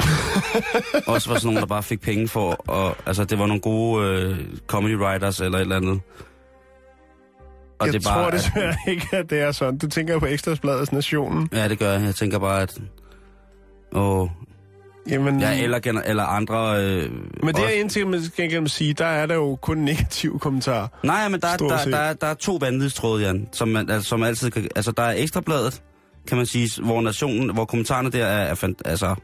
også var sådan nogle, der bare fik penge for, og altså, det var nogle gode øh, comedy writers eller et eller andet. Og jeg det er tror bare, desværre ikke, at det er sådan. Du tænker på Ekstrabladets Nationen. At, ja, det gør jeg. Jeg tænker bare, at... Åh, Jamen, ja, eller, eller andre... Øh, men det er en ting, man skal gerne sige, der er der jo kun negative kommentarer. Nej, men der, er- der, der, er- der er to vanvidstråde, Jan, som, man, altså, som altid kan... Altså, der er Ekstrabladet, kan man sige, hvor nationen, hvor kommentarerne der er, er fant- altså,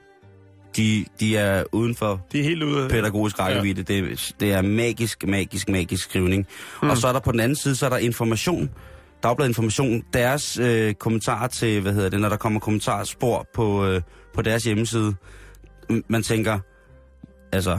de, de er uden for De er helt ude pædagogisk rækkevidde. Ja. Det, det er magisk, magisk, magisk skrivning. Mm. Og så er der på den anden side, så er der information. Dagbladet Information, deres øh, kommentarer til, hvad hedder det, når der kommer kommentarspor på, øh, på deres hjemmeside. Man tænker, altså,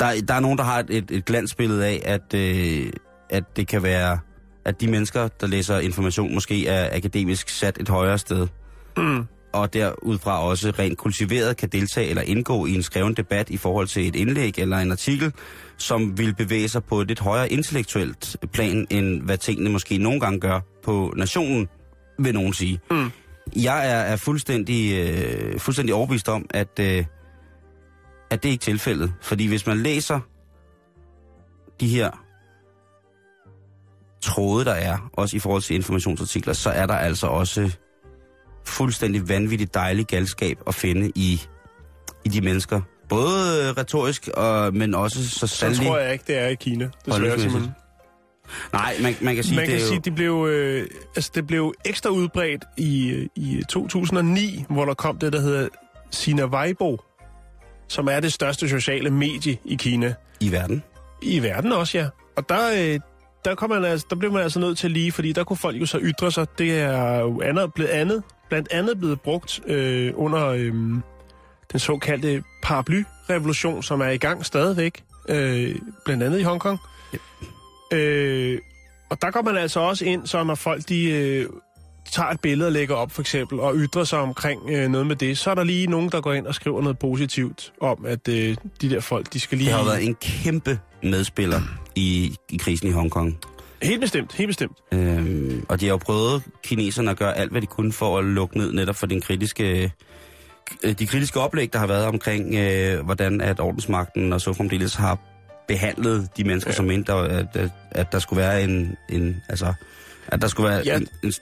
der, der er nogen, der har et, et, et glansbillede af, at, øh, at det kan være, at de mennesker, der læser information, måske er akademisk sat et højere sted. Mm. Og derudfra også rent kultiveret kan deltage eller indgå i en skreven debat i forhold til et indlæg eller en artikel, som vil bevæge sig på et lidt højere intellektuelt plan, end hvad tingene måske nogle gange gør på nationen, vil nogen sige. Mm. Jeg er, er fuldstændig, øh, fuldstændig overbevist om, at, øh, at det ikke er tilfældet. Fordi hvis man læser de her tråde, der er, også i forhold til informationsartikler, så er der altså også fuldstændig vanvittigt dejlig galskab at finde i, i de mennesker. Både øh, retorisk, og, men også så Så sandelig... tror jeg ikke, det er i Kina, desværre. Simon. Nej, man, man kan sige, Man det kan sige, jo... at det blev, øh, altså, det blev ekstra udbredt i, i 2009, hvor der kom det, der hedder Sina Weibo, som er det største sociale medie i Kina. I verden. I verden også, ja. Og der, øh, der, kom man altså, der blev man altså nødt til lige, fordi der kunne folk jo så ytre sig. Det er jo andet, blevet andet, blandt andet blevet brugt øh, under øh, den såkaldte paraply-revolution, som er i gang stadigvæk, øh, blandt andet i Hongkong. Øh, og der går man altså også ind, så når folk de, øh, tager et billede og lægger op for eksempel, og ytrer sig omkring øh, noget med det, så er der lige nogen, der går ind og skriver noget positivt om, at øh, de der folk, de skal lige... Det har været en kæmpe medspiller i, i krisen i Hongkong. Helt bestemt, helt bestemt. Øhm, og de har jo prøvet, kineserne, at gøre alt, hvad de kunne for at lukke ned netop for den kritiske, øh, de kritiske oplæg, der har været omkring, øh, hvordan at ordensmagten og så fremdeles har behandlet de mennesker, ja. som mente, at, at, at der skulle være en, en altså, at der skulle være ja. en, en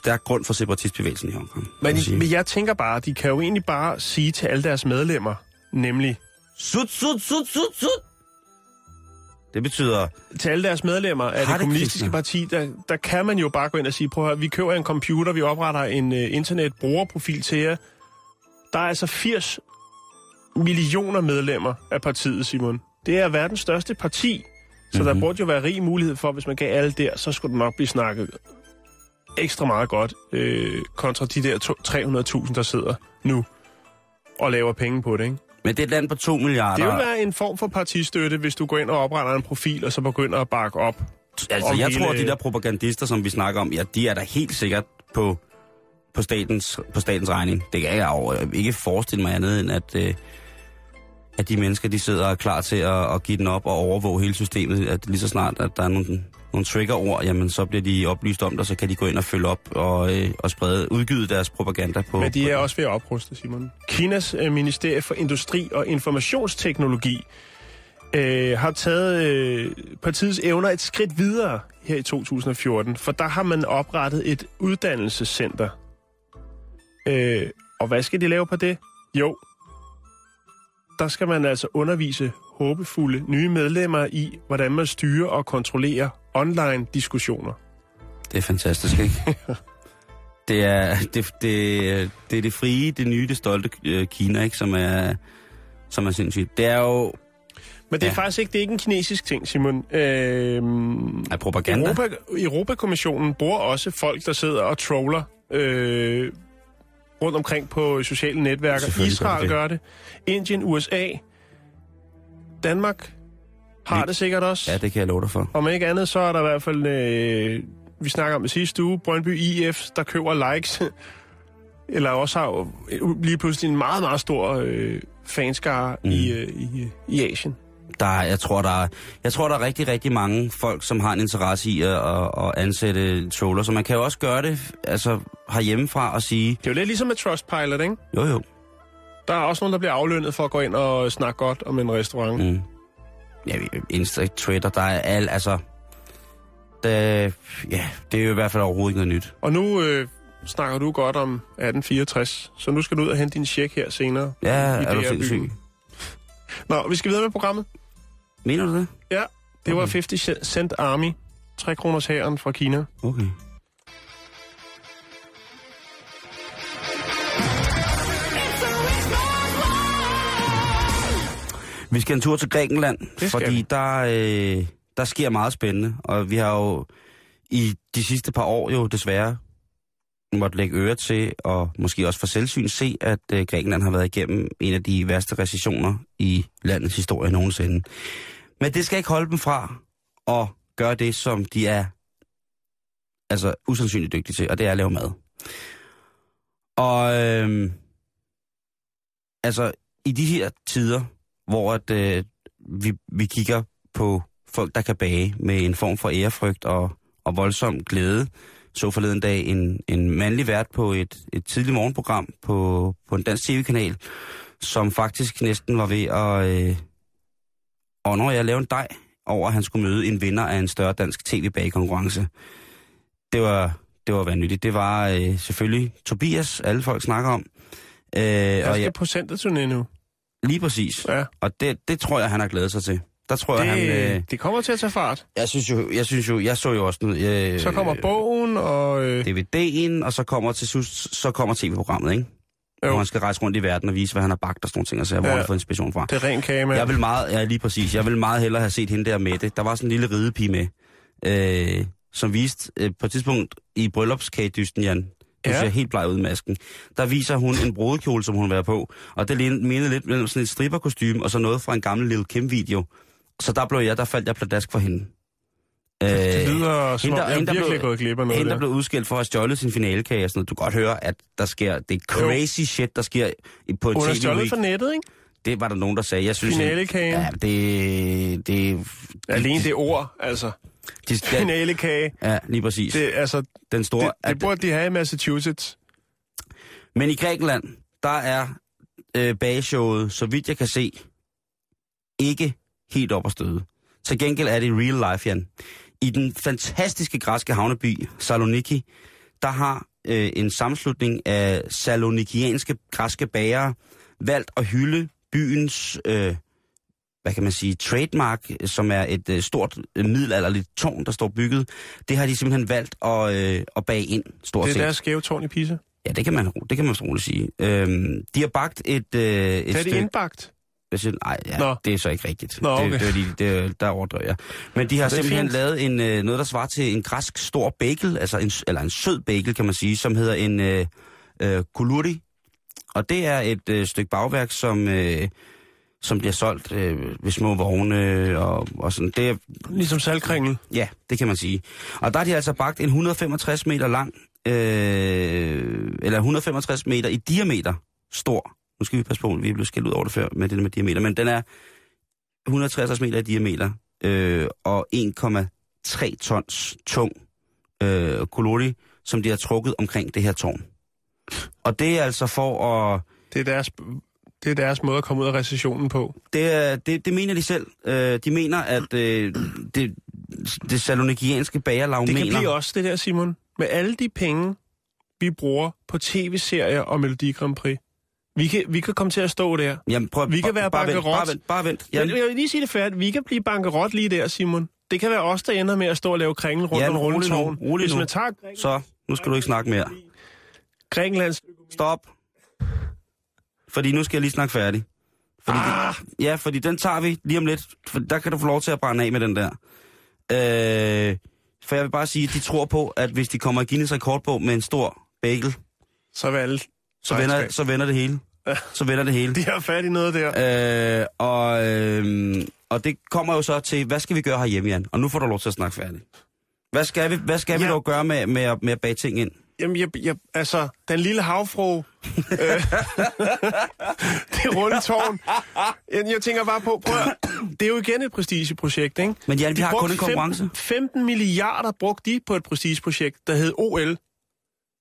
stærk grund for separatistbevægelsen i Hongkong. Men, men jeg tænker bare, de kan jo egentlig bare sige til alle deres medlemmer, nemlig, Sut, sut, sut, sut, sut! Det betyder... Til alle deres medlemmer af det kommunistiske parti, der, der kan man jo bare gå ind og sige, prøv at høre, vi køber en computer, vi opretter en uh, internetbrugerprofil til jer. Der er altså 80 millioner medlemmer af partiet, Simon. Det er verdens største parti, så mm-hmm. der burde jo være rig mulighed for, hvis man gav alle der, så skulle det nok blive snakket ekstra meget godt, øh, kontra de der to- 300.000, der sidder nu og laver penge på det, ikke? Men det er et land på 2 milliarder. Det vil være en form for partistøtte, hvis du går ind og opretter en profil, og så begynder at bakke op. Altså, jeg hele- tror, at de der propagandister, som vi snakker om, ja, de er da helt sikkert på, på, statens, på statens regning. Det kan jeg jo ikke forestille mig andet, end at, øh, at de mennesker, de sidder og er klar til at, at give den op og overvåge hele systemet. At lige så snart, at der er nogle, nogle triggerord, jamen så bliver de oplyst om det, og så kan de gå ind og følge op og, øh, og sprede, udgyde deres propaganda på... Men de på er også ved at opruste, Simon. Kinas øh, Ministerie for Industri og Informationsteknologi øh, har taget øh, partiets evner et skridt videre her i 2014, for der har man oprettet et uddannelsescenter. Øh, og hvad skal de lave på det? Jo, der skal man altså undervise håbefulde nye medlemmer i, hvordan man styrer og kontrollerer online diskussioner. Det er fantastisk, ikke? det, er, det, det, det er det frie, det nye, det stolte øh, Kina, ikke? Som er, som er sindssygt. Det er jo... Men det er Ja. faktisk ikke, det er ikke en kinesisk ting, Simon. Øhm, Er propaganda? Europa, Europakommissionen bruger også folk, der sidder og troller øh, rundt omkring på sociale netværker. Gør Israel de det. gør det. Indien, USA, Danmark har Vi- det sikkert også. Ja, det kan jeg love dig for. Om ikke andet, så er der i hvert fald, øh, vi snakker om det sidste uge, Brøndby IF, der køber likes. Eller også har jo lige pludselig en meget, meget stor øh, fanskare mm. i, øh, i, i Asien. Der, er- jeg, tror, der er, jeg tror, der er rigtig, rigtig mange folk, som har en interesse i at, at, at ansætte troller. Så man kan jo også gøre det altså, herhjemmefra og sige, Det er jo lidt ligesom med Trustpilot, ikke? jo jo, Der er også nogen, der bliver aflønnet for at gå ind og snakke godt om en restaurant. Mm. ja, Insta, Twitter, der er alt, altså... Det, ja, det er jo i hvert fald overhovedet ikke noget nyt. Og nu øh, snakker du godt om 1864, så nu skal du ud og hente din check her senere. Ja, er du sindssyg? Nå, vi skal videre med programmet. Mener du det? Ja, det var Okay. 50 Cent Army. 3 kroners hæren fra Kina. Okay. Vi skal en tur til Grækenland, fordi vi. der, øh, der sker meget spændende, og vi har jo i de sidste par år jo desværre måtte lægge øre til, og måske også for selvsyn se, at øh, Grækenland har været igennem en af de værste recessioner i landets historie nogensinde. Men det skal ikke holde dem fra at gøre det, som de er altså usandsynligt dygtige til, og det er at lave mad. Og øhm, altså i de her tider, hvor at, øh, vi, vi kigger på folk, der kan bage med en form for ærefrygt og, og voldsom glæde, så forleden dag en, en mandlig vært på et, et tidligt morgenprogram på, på en dansk tv-kanal, som faktisk næsten var ved at... Øh, og når jeg lavede en dej over, at han skulle møde en vinder af en større dansk tv-bagekonkurrence. Det var, det var vanvittigt. Det var øh, selvfølgelig Tobias, alle folk snakker om. Øh, og skal jeg, på centerturné nu. Lige præcis. Ja. Og det, det tror jeg, han har glædet sig til. Der tror Det, jeg, han... Øh, det kommer til at tage fart. jeg, synes jo, jeg synes jo, jeg så jo også noget... Øh, Så kommer bogen, og... Øh, DVD'en, og så kommer til så kommer tv-programmet, ikke? Jo. Hvor han skal rejse rundt i verden og vise, hvad han har bagt og sådan nogle ting, og så hvor Ja. han har fået inspiration fra. det er ren kage med. Jeg vil meget, ja lige præcis, jeg vil meget hellere have set hende der med det. Der var sådan en lille ridepige med, øh, som viste øh, på et tidspunkt i bryllupskagedysten, Jan. Du Ja. ser helt bleg ud i masken. Der viser hun en brudekjole, som hun var på. Og det mindede lidt mellem sådan et stripperkostyme, og så noget fra en gammel Lil Kim-video. Så der blev jeg, der faldt jeg pladask for hende. Øh, det lyder som om, der- jeg er hende, virkelig blev- gået glip af noget hende, der der. blev udskilt for at have stjålet sin finalekage og sådan noget. Du kan godt høre, at der sker, det er crazy shit, der sker i- på en Hun er TV stjålet fra nettet, ikke? Det var der nogen, der sagde. Jeg synes, Finalekagen. Ja, det... det Alene det ord, altså. De, ja, Finalekage. ja, lige præcis. Det, altså, den store... det, det burde de have i Massachusetts. Men i Grækenland, der er øh, bageshowet, så vidt jeg kan se, ikke helt op at støde. Til gengæld er det real life, Jan. I den fantastiske græske havneby Saloniki, der har øh, en sammenslutning af salonikianske græske bagere valgt at hylde byens øh, hvad kan man sige, trademark, som er et øh, stort øh, middelalderligt tårn, der står bygget, det har de simpelthen valgt at, øh, at bage ind, stort Det er set. deres skæve tårn i Pisa. Ja, det kan man, det kan man roligt sige. Øhm, de har bagt et, øh, et Det er de indbagt. Jeg siger, nej, ja, Nå. det er så ikke rigtigt. Nå, okay. det, det, er lige- det, der overdriver jeg. Men de har Det simpelthen fint. lavet en, øh, noget, der svarer til en græsk stor bagel, altså en, eller en sød bagel, kan man sige, som hedder en øh, øh, kuluri. Og det er et øh, stykke bagværk, som, øh, som bliver solgt øh, ved små vogne og, og sådan. Det er, Ligesom saltkringel. Ja, det kan man sige. Og der har de altså bagt en 165 meter lang, øh, eller 165 meter i diameter stor. Nu skal vi passe på, vi er blevet skældt ud over det før med det med diameter, men den er 163 meter i diameter øh, og 1,3 tons tung øh, kolori, som de har trukket omkring det her tårn. Og det er altså for at... Det er deres, det er deres måde at komme ud af recessionen på. Det, er- det, det mener de selv. Øh, de mener, at øh, det, det salonikianske bagerlag Det mener... kan blive også det der, Simon. Med alle de penge, vi bruger på tv-serier og Melodi Grand Prix. Vi kan, vi kan komme til at stå der. Jamen, prøv, Vi kan være bare vent, bankerot. bare vent, bare vent. Ja. Jan, Jeg vil lige sige det færdigt. Vi kan blive bankerot lige der, Simon. Det kan være os, der ender med at stå og lave kringel rundt Jan, om rolig nu, rulletårn. rolig Hvis nu. man tager så, nu skal du ikke snakke mere. Grækenlands... Stop. Fordi nu skal jeg lige snakke færdig. Fordi ah. det, ja, fordi den tager vi lige om lidt. For der kan du få lov til at brænde af med den der. Øh, for jeg vil bare sige, at de tror på, at hvis de kommer i Guinness rekordbog med en stor bagel, Så vil alle... så vender, så vender det hele. Ja. Så vender det hele. De har fat i noget der. Øh, og, øh, og det kommer jo så til, hvad skal vi gøre herhjemme, Jan? Og nu får du lov til at snakke færdigt. Hvad skal vi, hvad skal ja. vi dog gøre med, med, med at bage ting ind? Jamen, jeg, jeg, altså, den lille havfru... øh, det runde tårn. Jeg, jeg tænker bare på, prøv at, det er jo igen et prestigeprojekt, ikke? Men Jan, vi har kun en konkurrence. 15, 15 milliarder brugte de på et prestigeprojekt, der hed OL.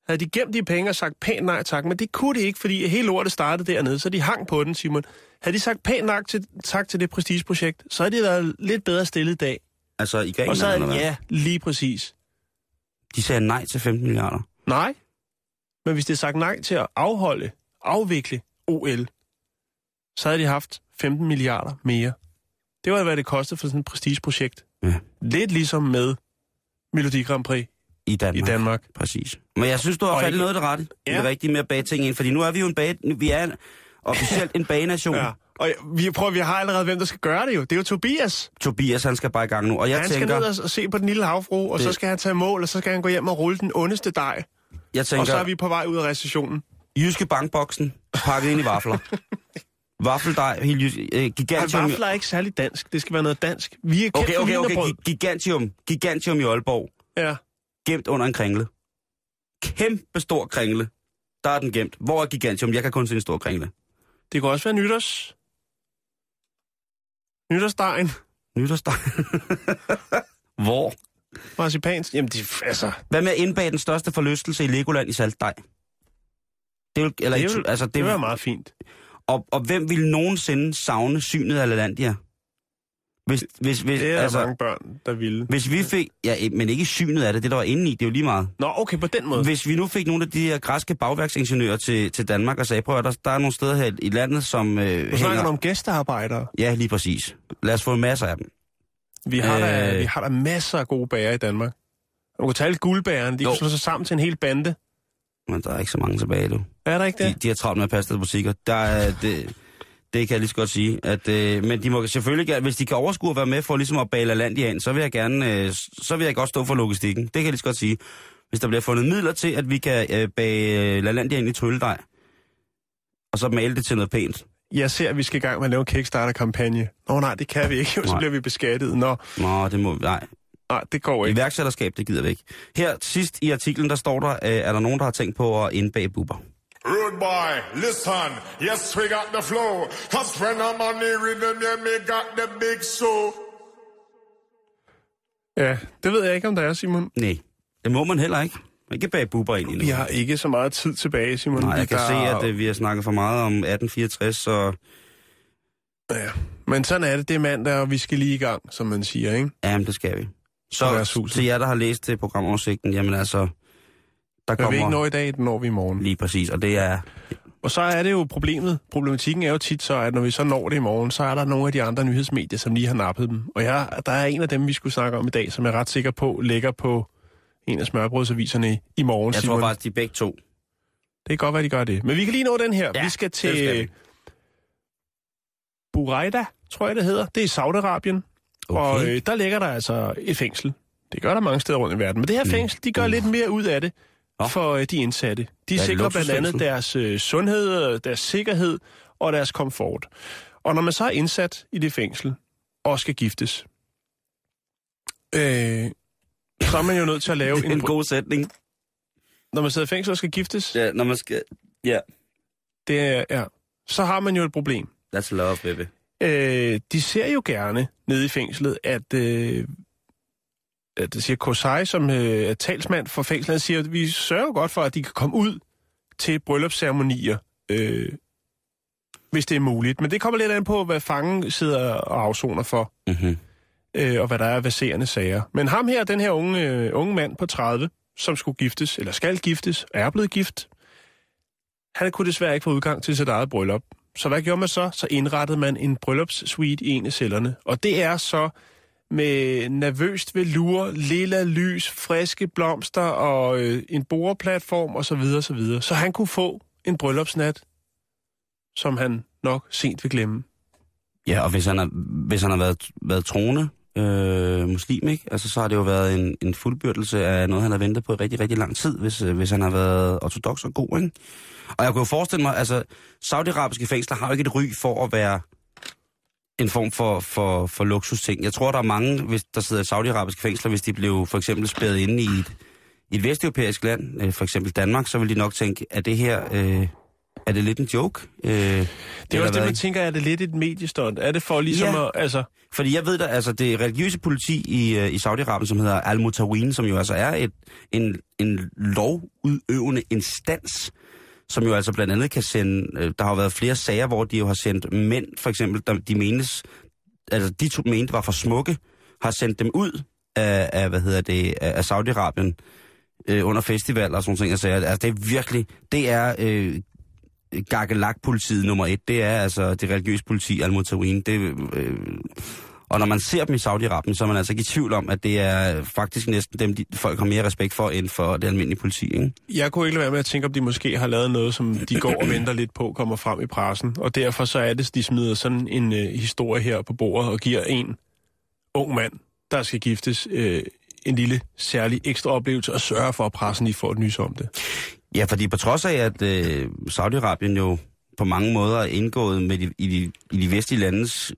Havde de gemt de penge og sagt pænt nej tak, men det kunne de ikke, fordi hele lortet startede dernede, så de hang på den, Simon. Havde de sagt pænt nej til, tak til det prestigeprojekt, så havde de været lidt bedre stillet i dag. Altså i Og Grækenland, så eller havde, ja, lige præcis. De sagde nej til 15 milliarder. Nej. Men hvis det er sagt nej til at afholde, afvikle OL, så havde de haft 15 milliarder mere. Det var, hvad det kostede for sådan et prestigeprojekt. Ja. Lidt ligesom med Melodi Grand Prix I Danmark. i Danmark. Præcis. Men jeg synes, du har fat noget af det rette. Ja. Det er rigtigt med at bage ting ind, fordi nu er vi jo en bage, vi er officielt en bagenation. Ja. Og vi, prøver, vi har allerede, hvem der skal gøre det jo. Det er jo Tobias. Tobias, han skal bare i gang nu. Og jeg han tænker, skal ned og se på den lille havfru, og Det- så skal han tage mål, og så skal han gå hjem og rulle den ondeste dej. Jeg Og så er tænker vi på vej ud af recessionen. jyske bankboksen pakket ind i vafler. Vaffeldej, helt jysk, øh, gigantium. vafler er ikke særlig dansk. Det skal være noget dansk. Vi er Okay, okay, okay. Gigantium. Gigantium i Aalborg. Ja. Gemt under en kringle. Kæmpe stor kringle. Der er den gemt. Hvor er gigantium? Jeg kan kun se en stor kringle. Det kan også være nytårs. Nytårsdejen. Nytårsdag. Hvor? Marcipans. Jamen, det, altså, Hvad med at indbage den største forlystelse i Legoland i saltdej? Det vil, eller det, vil, altså, det det, vil være meget fint. og, og hvem vil nogensinde savne synet af LaLandia? Hvis, hvis, hvis, Det er altså, mange børn, der ville. hvis vi fik... Ja, men ikke synet af det, det der var inde i, det er jo lige meget. Nå, okay, på den måde. Hvis vi nu fik nogle af de her græske bagværksingeniører til, til Danmark og sagde, prøv at der, der er nogle steder her i landet, som øh, Nu snakker hænger... du om gæstearbejdere. Ja, lige præcis. Lad os få masser af dem. Vi har, øh... Øh. vi har da masser af gode bager i Danmark. Du kan tage alle guldbærerne, de Jo. kan slå sig sammen til en hel bande. Men der er ikke så mange tilbage, du. Er der ikke De, det? de har travlt med at passe deres butikker. Der er, det, det kan jeg lige så godt sige. At, øh, men de må selvfølgelig hvis de kan overskue at være med for ligesom at bale LaLandia ind, så vil jeg gerne, øh, så vil jeg godt stå for logistikken. Det kan jeg lige så godt sige. Hvis der bliver fundet midler til, at vi kan øh, bage øh, LaLandia ind i trylledej, og så male det til noget pænt. Jeg ser, at vi skal i gang med at lave en Kickstarter-kampagne. Nå nej, det kan vi ikke, jo, så Nej. bliver vi beskattet. Nå, Nå, det må nej. nej, det går ikke. Iværksætterskab, det gider vi ikke. Her sidst i artiklen, der står der, øh, er der nogen, der har tænkt på at indbage buber. Rude boy, listen. Yes, we got the flow. I spend our money rhythm, yeah, me got the big show. Ja, det ved jeg ikke, om der er, Simon. Nej, det må man heller ikke. Ikke bage buber ind i nu. Vi har ikke så meget tid tilbage, Simon. Nej, jeg kan der- se, at øh, vi har snakket for meget om 1864, så Ja. Men sådan er det, det er mandag, og vi skal lige i gang, som man siger, ikke? jamen, det skal vi. Så til jer, der har læst til programoversigten, jamen altså, der Hvad vi kommer ikke når i dag, den når vi i morgen. lige præcis, og det er Og så er det jo problemet. Problematikken er jo tit så, at når vi så når det i morgen, så er der nogle af de andre nyhedsmedier, som lige har nappet dem. Og jeg, der er en af dem, vi skulle snakke om i dag, som jeg er ret sikker på, ligger på en af smørbrødsaviserne i, morgen. Jeg Simon. tror faktisk, de begge to. Det kan godt være, de gør det. Men vi kan lige nå den her. Ja, vi skal det skal til vi. Buraida, tror jeg det hedder. Det er i Saudi-Arabien. Okay. Og øh, der ligger der altså et fængsel. Det gør der mange steder rundt i verden. Men det her Mm. fængsel, de gør lidt mere ud af det for øh, de indsatte. De det sikrer blandt andet deres øh, sundhed, deres sikkerhed og deres komfort. Og når man så er indsat i det fængsel og skal giftes, øh, så er man jo nødt til at lave er en god sætning. Når man sidder i fængsel og skal giftes, Ja, når man skal... Ja, det er, ja, så har man jo et problem. that's love, baby. Øh, de ser jo gerne nede i fængslet, at, øh, at det siger Kosai, som øh, er talsmand for fængslet, han siger, at vi sørger godt for, at de kan komme ud til bryllupsceremonier, øh, hvis det er muligt. Men det kommer lidt an på, hvad fangen sidder og afsoner for, Mm-hmm øh, og hvad der er verserende sager. Men ham her, den her unge, øh, unge mand på 30, som skulle giftes, eller skal giftes, er blevet gift, han kunne desværre ikke få udgang til sit eget bryllup. Så hvad gjorde man så? Så indrettede man en bryllupssuite i en af cellerne. Og det er så med nervøst velur, lilla lys, friske blomster og øh, en boreplatform osv. Så, videre, så, videre. så han kunne få en bryllupsnat, som han nok sent vil glemme. Ja, og hvis han har, hvis han har været, været troende øh, muslim, ikke? Altså, så har det jo været en, en fuldbyrdelse af noget, han har ventet på i rigtig, rigtig lang tid, hvis, øh, hvis han har været ortodox og god, ikke? Og jeg kunne jo forestille mig, altså, saudiarabiske fængsler har jo ikke et ry for at være en form for, for, for luksusting. Jeg tror, der er mange, hvis der sidder i saudiarabiske fængsler, hvis de blev for eksempel spærret inde i et, i et vesteuropæisk land, øh, for eksempel Danmark, så vil de nok tænke, at det her, øh, er det lidt en joke? Øh, Det er også det, man tænker, er det lidt et mediestund? Er det for ligesom Ja. at... Altså, Fordi jeg ved da, altså det religiøse politi i, øh, i Saudi-Arabien, som hedder Al-Mutawin, som jo altså er et, en, en lovudøvende instans, som jo altså blandt andet kan sende, øh, der har jo været flere sager, hvor de jo har sendt mænd, for eksempel, der de menes, altså de to mente var for smukke, har sendt dem ud af, af hvad hedder det, af, Saudi-Arabien øh, under festival og sådan nogle ting. Altså, altså det er virkelig, det er øh, Gakkelak-politiet nummer et, det er altså det religiøse politi, Al-Mutawin. Det, øh, og når man ser dem i Saudi-Arabien, så er man altså ikke i tvivl om, at det er faktisk næsten dem, de, folk har mere respekt for, end for det almindelige politi. Ikke? jeg kunne ikke lade være med at tænke, om de måske har lavet noget, som de går og venter lidt på, kommer frem i pressen. Og derfor så er det, de smider sådan en øh, historie her på bordet og giver en ung mand, der skal giftes, øh, en lille særlig ekstra oplevelse og sørge for, at pressen lige får et nys om det. Ja, fordi på trods af, at øh, Saudi-Arabien jo på mange måder er indgået med de, i, de, i de vestlige landes,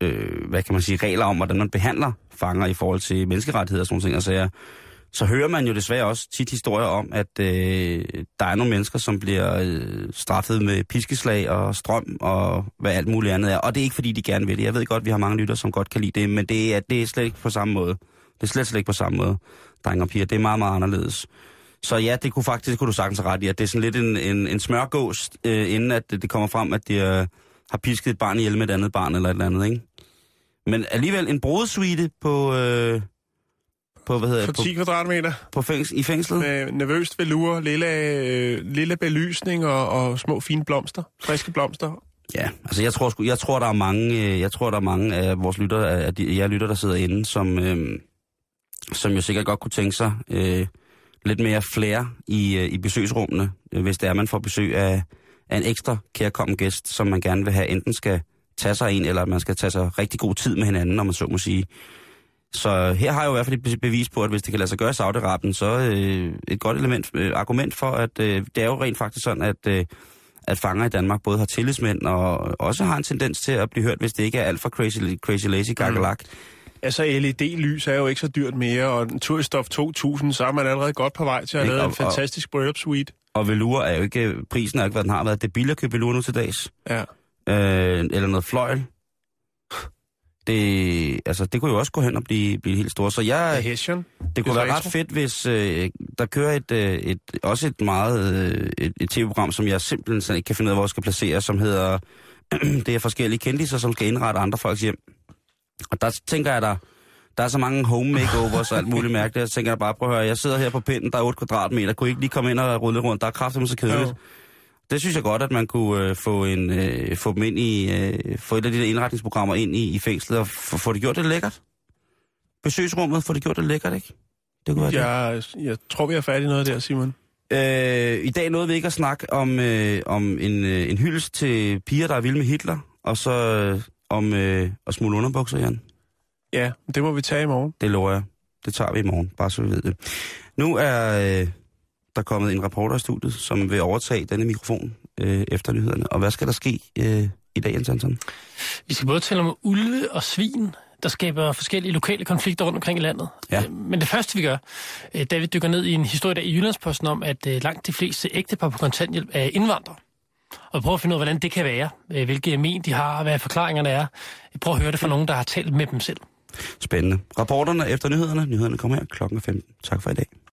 øh, hvad kan man sige, regler om, hvordan man behandler fanger i forhold til menneskerettigheder og sådan nogle ting, altså, så hører man jo desværre også tit historier om, at øh, der er nogle mennesker, som bliver øh, straffet med piskeslag og strøm og hvad alt muligt andet er. Og det er ikke, fordi de gerne vil det. Jeg ved godt, vi har mange lytter, som godt kan lide det, men det er, det er slet ikke på samme måde. Det er slet, slet ikke på samme måde, drenge og piger. Det er meget, meget anderledes. Så ja, det kunne faktisk, det kunne du sagtens ret i, at det er sådan lidt en, en, en smørgås, øh, inden at det, kommer frem, at de øh, har pisket et barn ihjel med et andet barn eller et eller andet, ikke? Men alligevel en brodesuite på, øh, på, hvad hedder på, 10 kvadratmeter på fængs, i fængslet. med nervøst velur, lille, øh, lille belysning og, og små fine blomster, friske blomster. Ja, altså jeg tror, jeg tror, der er mange, øh, jeg tror, der er mange af vores lytter, af de, jeg lytter, der sidder inde, som, øh, som jo sikkert godt kunne tænke sig øh, lidt mere flere i, øh, i besøgsrummene, øh, hvis det er, man får besøg af, af en ekstra kærkommen gæst, som man gerne vil have, enten skal tage sig en, eller man skal tage sig rigtig god tid med hinanden, når man så må sige. Så her har jeg jo i hvert fald et be- bevis på, at hvis det kan lade sig gøre i Saudi-Arabien, så øh, et godt element, øh, argument for, at øh, det er jo rent faktisk sådan, at, øh, at fanger i Danmark både har tillidsmænd og også har en tendens til at blive hørt, hvis det ikke er alt for crazy, crazy lazy gakkelak. Mm. Altså LED-lys er jo ikke så dyrt mere, og en Turstof 2000, så er man allerede godt på vej til at lave en fantastisk bryllupssuite. Og velour er jo ikke, prisen er ikke, hvad den har været. Det er billigt at købe velour nu til dags. Ja. Øh, eller noget fløjl. Det, altså, det kunne jo også gå hen og blive, blive helt stort. Så jeg, Hessian. det kunne lidt være ret fedt, hvis øh, der kører et, øh, et, også et meget øh, et, et tv-program, som jeg simpelthen ikke kan finde ud af, hvor jeg skal placere, som hedder, det er forskellige kendiser, som skal indrette andre folks hjem. Og der tænker jeg, der, der er så mange home makeovers og alt muligt mærkeligt. Jeg tænker bare, prøv at høre, jeg sidder her på pinden, der er 8 kvadratmeter, kunne I ikke lige komme ind og rulle rundt? Der er kraftigt så kedeligt. Jo. Det synes jeg godt, at man kunne øh, få, en, øh, få dem ind i, øh, få et af de der indretningsprogrammer ind i, i fængslet og få, få det gjort det lækkert. Besøgsrummet, få det gjort det lækkert, ikke? Det kunne være det. Jeg, jeg tror, vi er færdige noget der, Simon. Øh, I dag nåede vi ikke at snakke om, øh, om en, øh, en hyldest til piger, der er vilde med Hitler, og så øh, om øh, at smule underbukser, Jan. Ja, det må vi tage i morgen. Det lover jeg. Det tager vi i morgen, bare så vi ved det. Nu er øh, der kommet en reporter i studiet, som vil overtage denne mikrofon øh, efter nyhederne. Og hvad skal der ske øh, i dag, Jens Hansen? Vi skal både tale om ulve og svin, der skaber forskellige lokale konflikter rundt omkring i landet. Ja. Øh, Men det første, vi gør, øh, da vi dykker ned i en historie der i Jyllandsposten om, at øh, langt de fleste ægtepar på kontanthjælp er indvandrere. Og prøve at finde ud af, hvordan det kan være, øh, hvilke men de har, og hvad forklaringerne er. Prøv at høre det fra nogen, der har talt med dem selv. Spændende. Rapporterne efter nyhederne. Nyhederne kommer her klokken 15. Tak for i dag.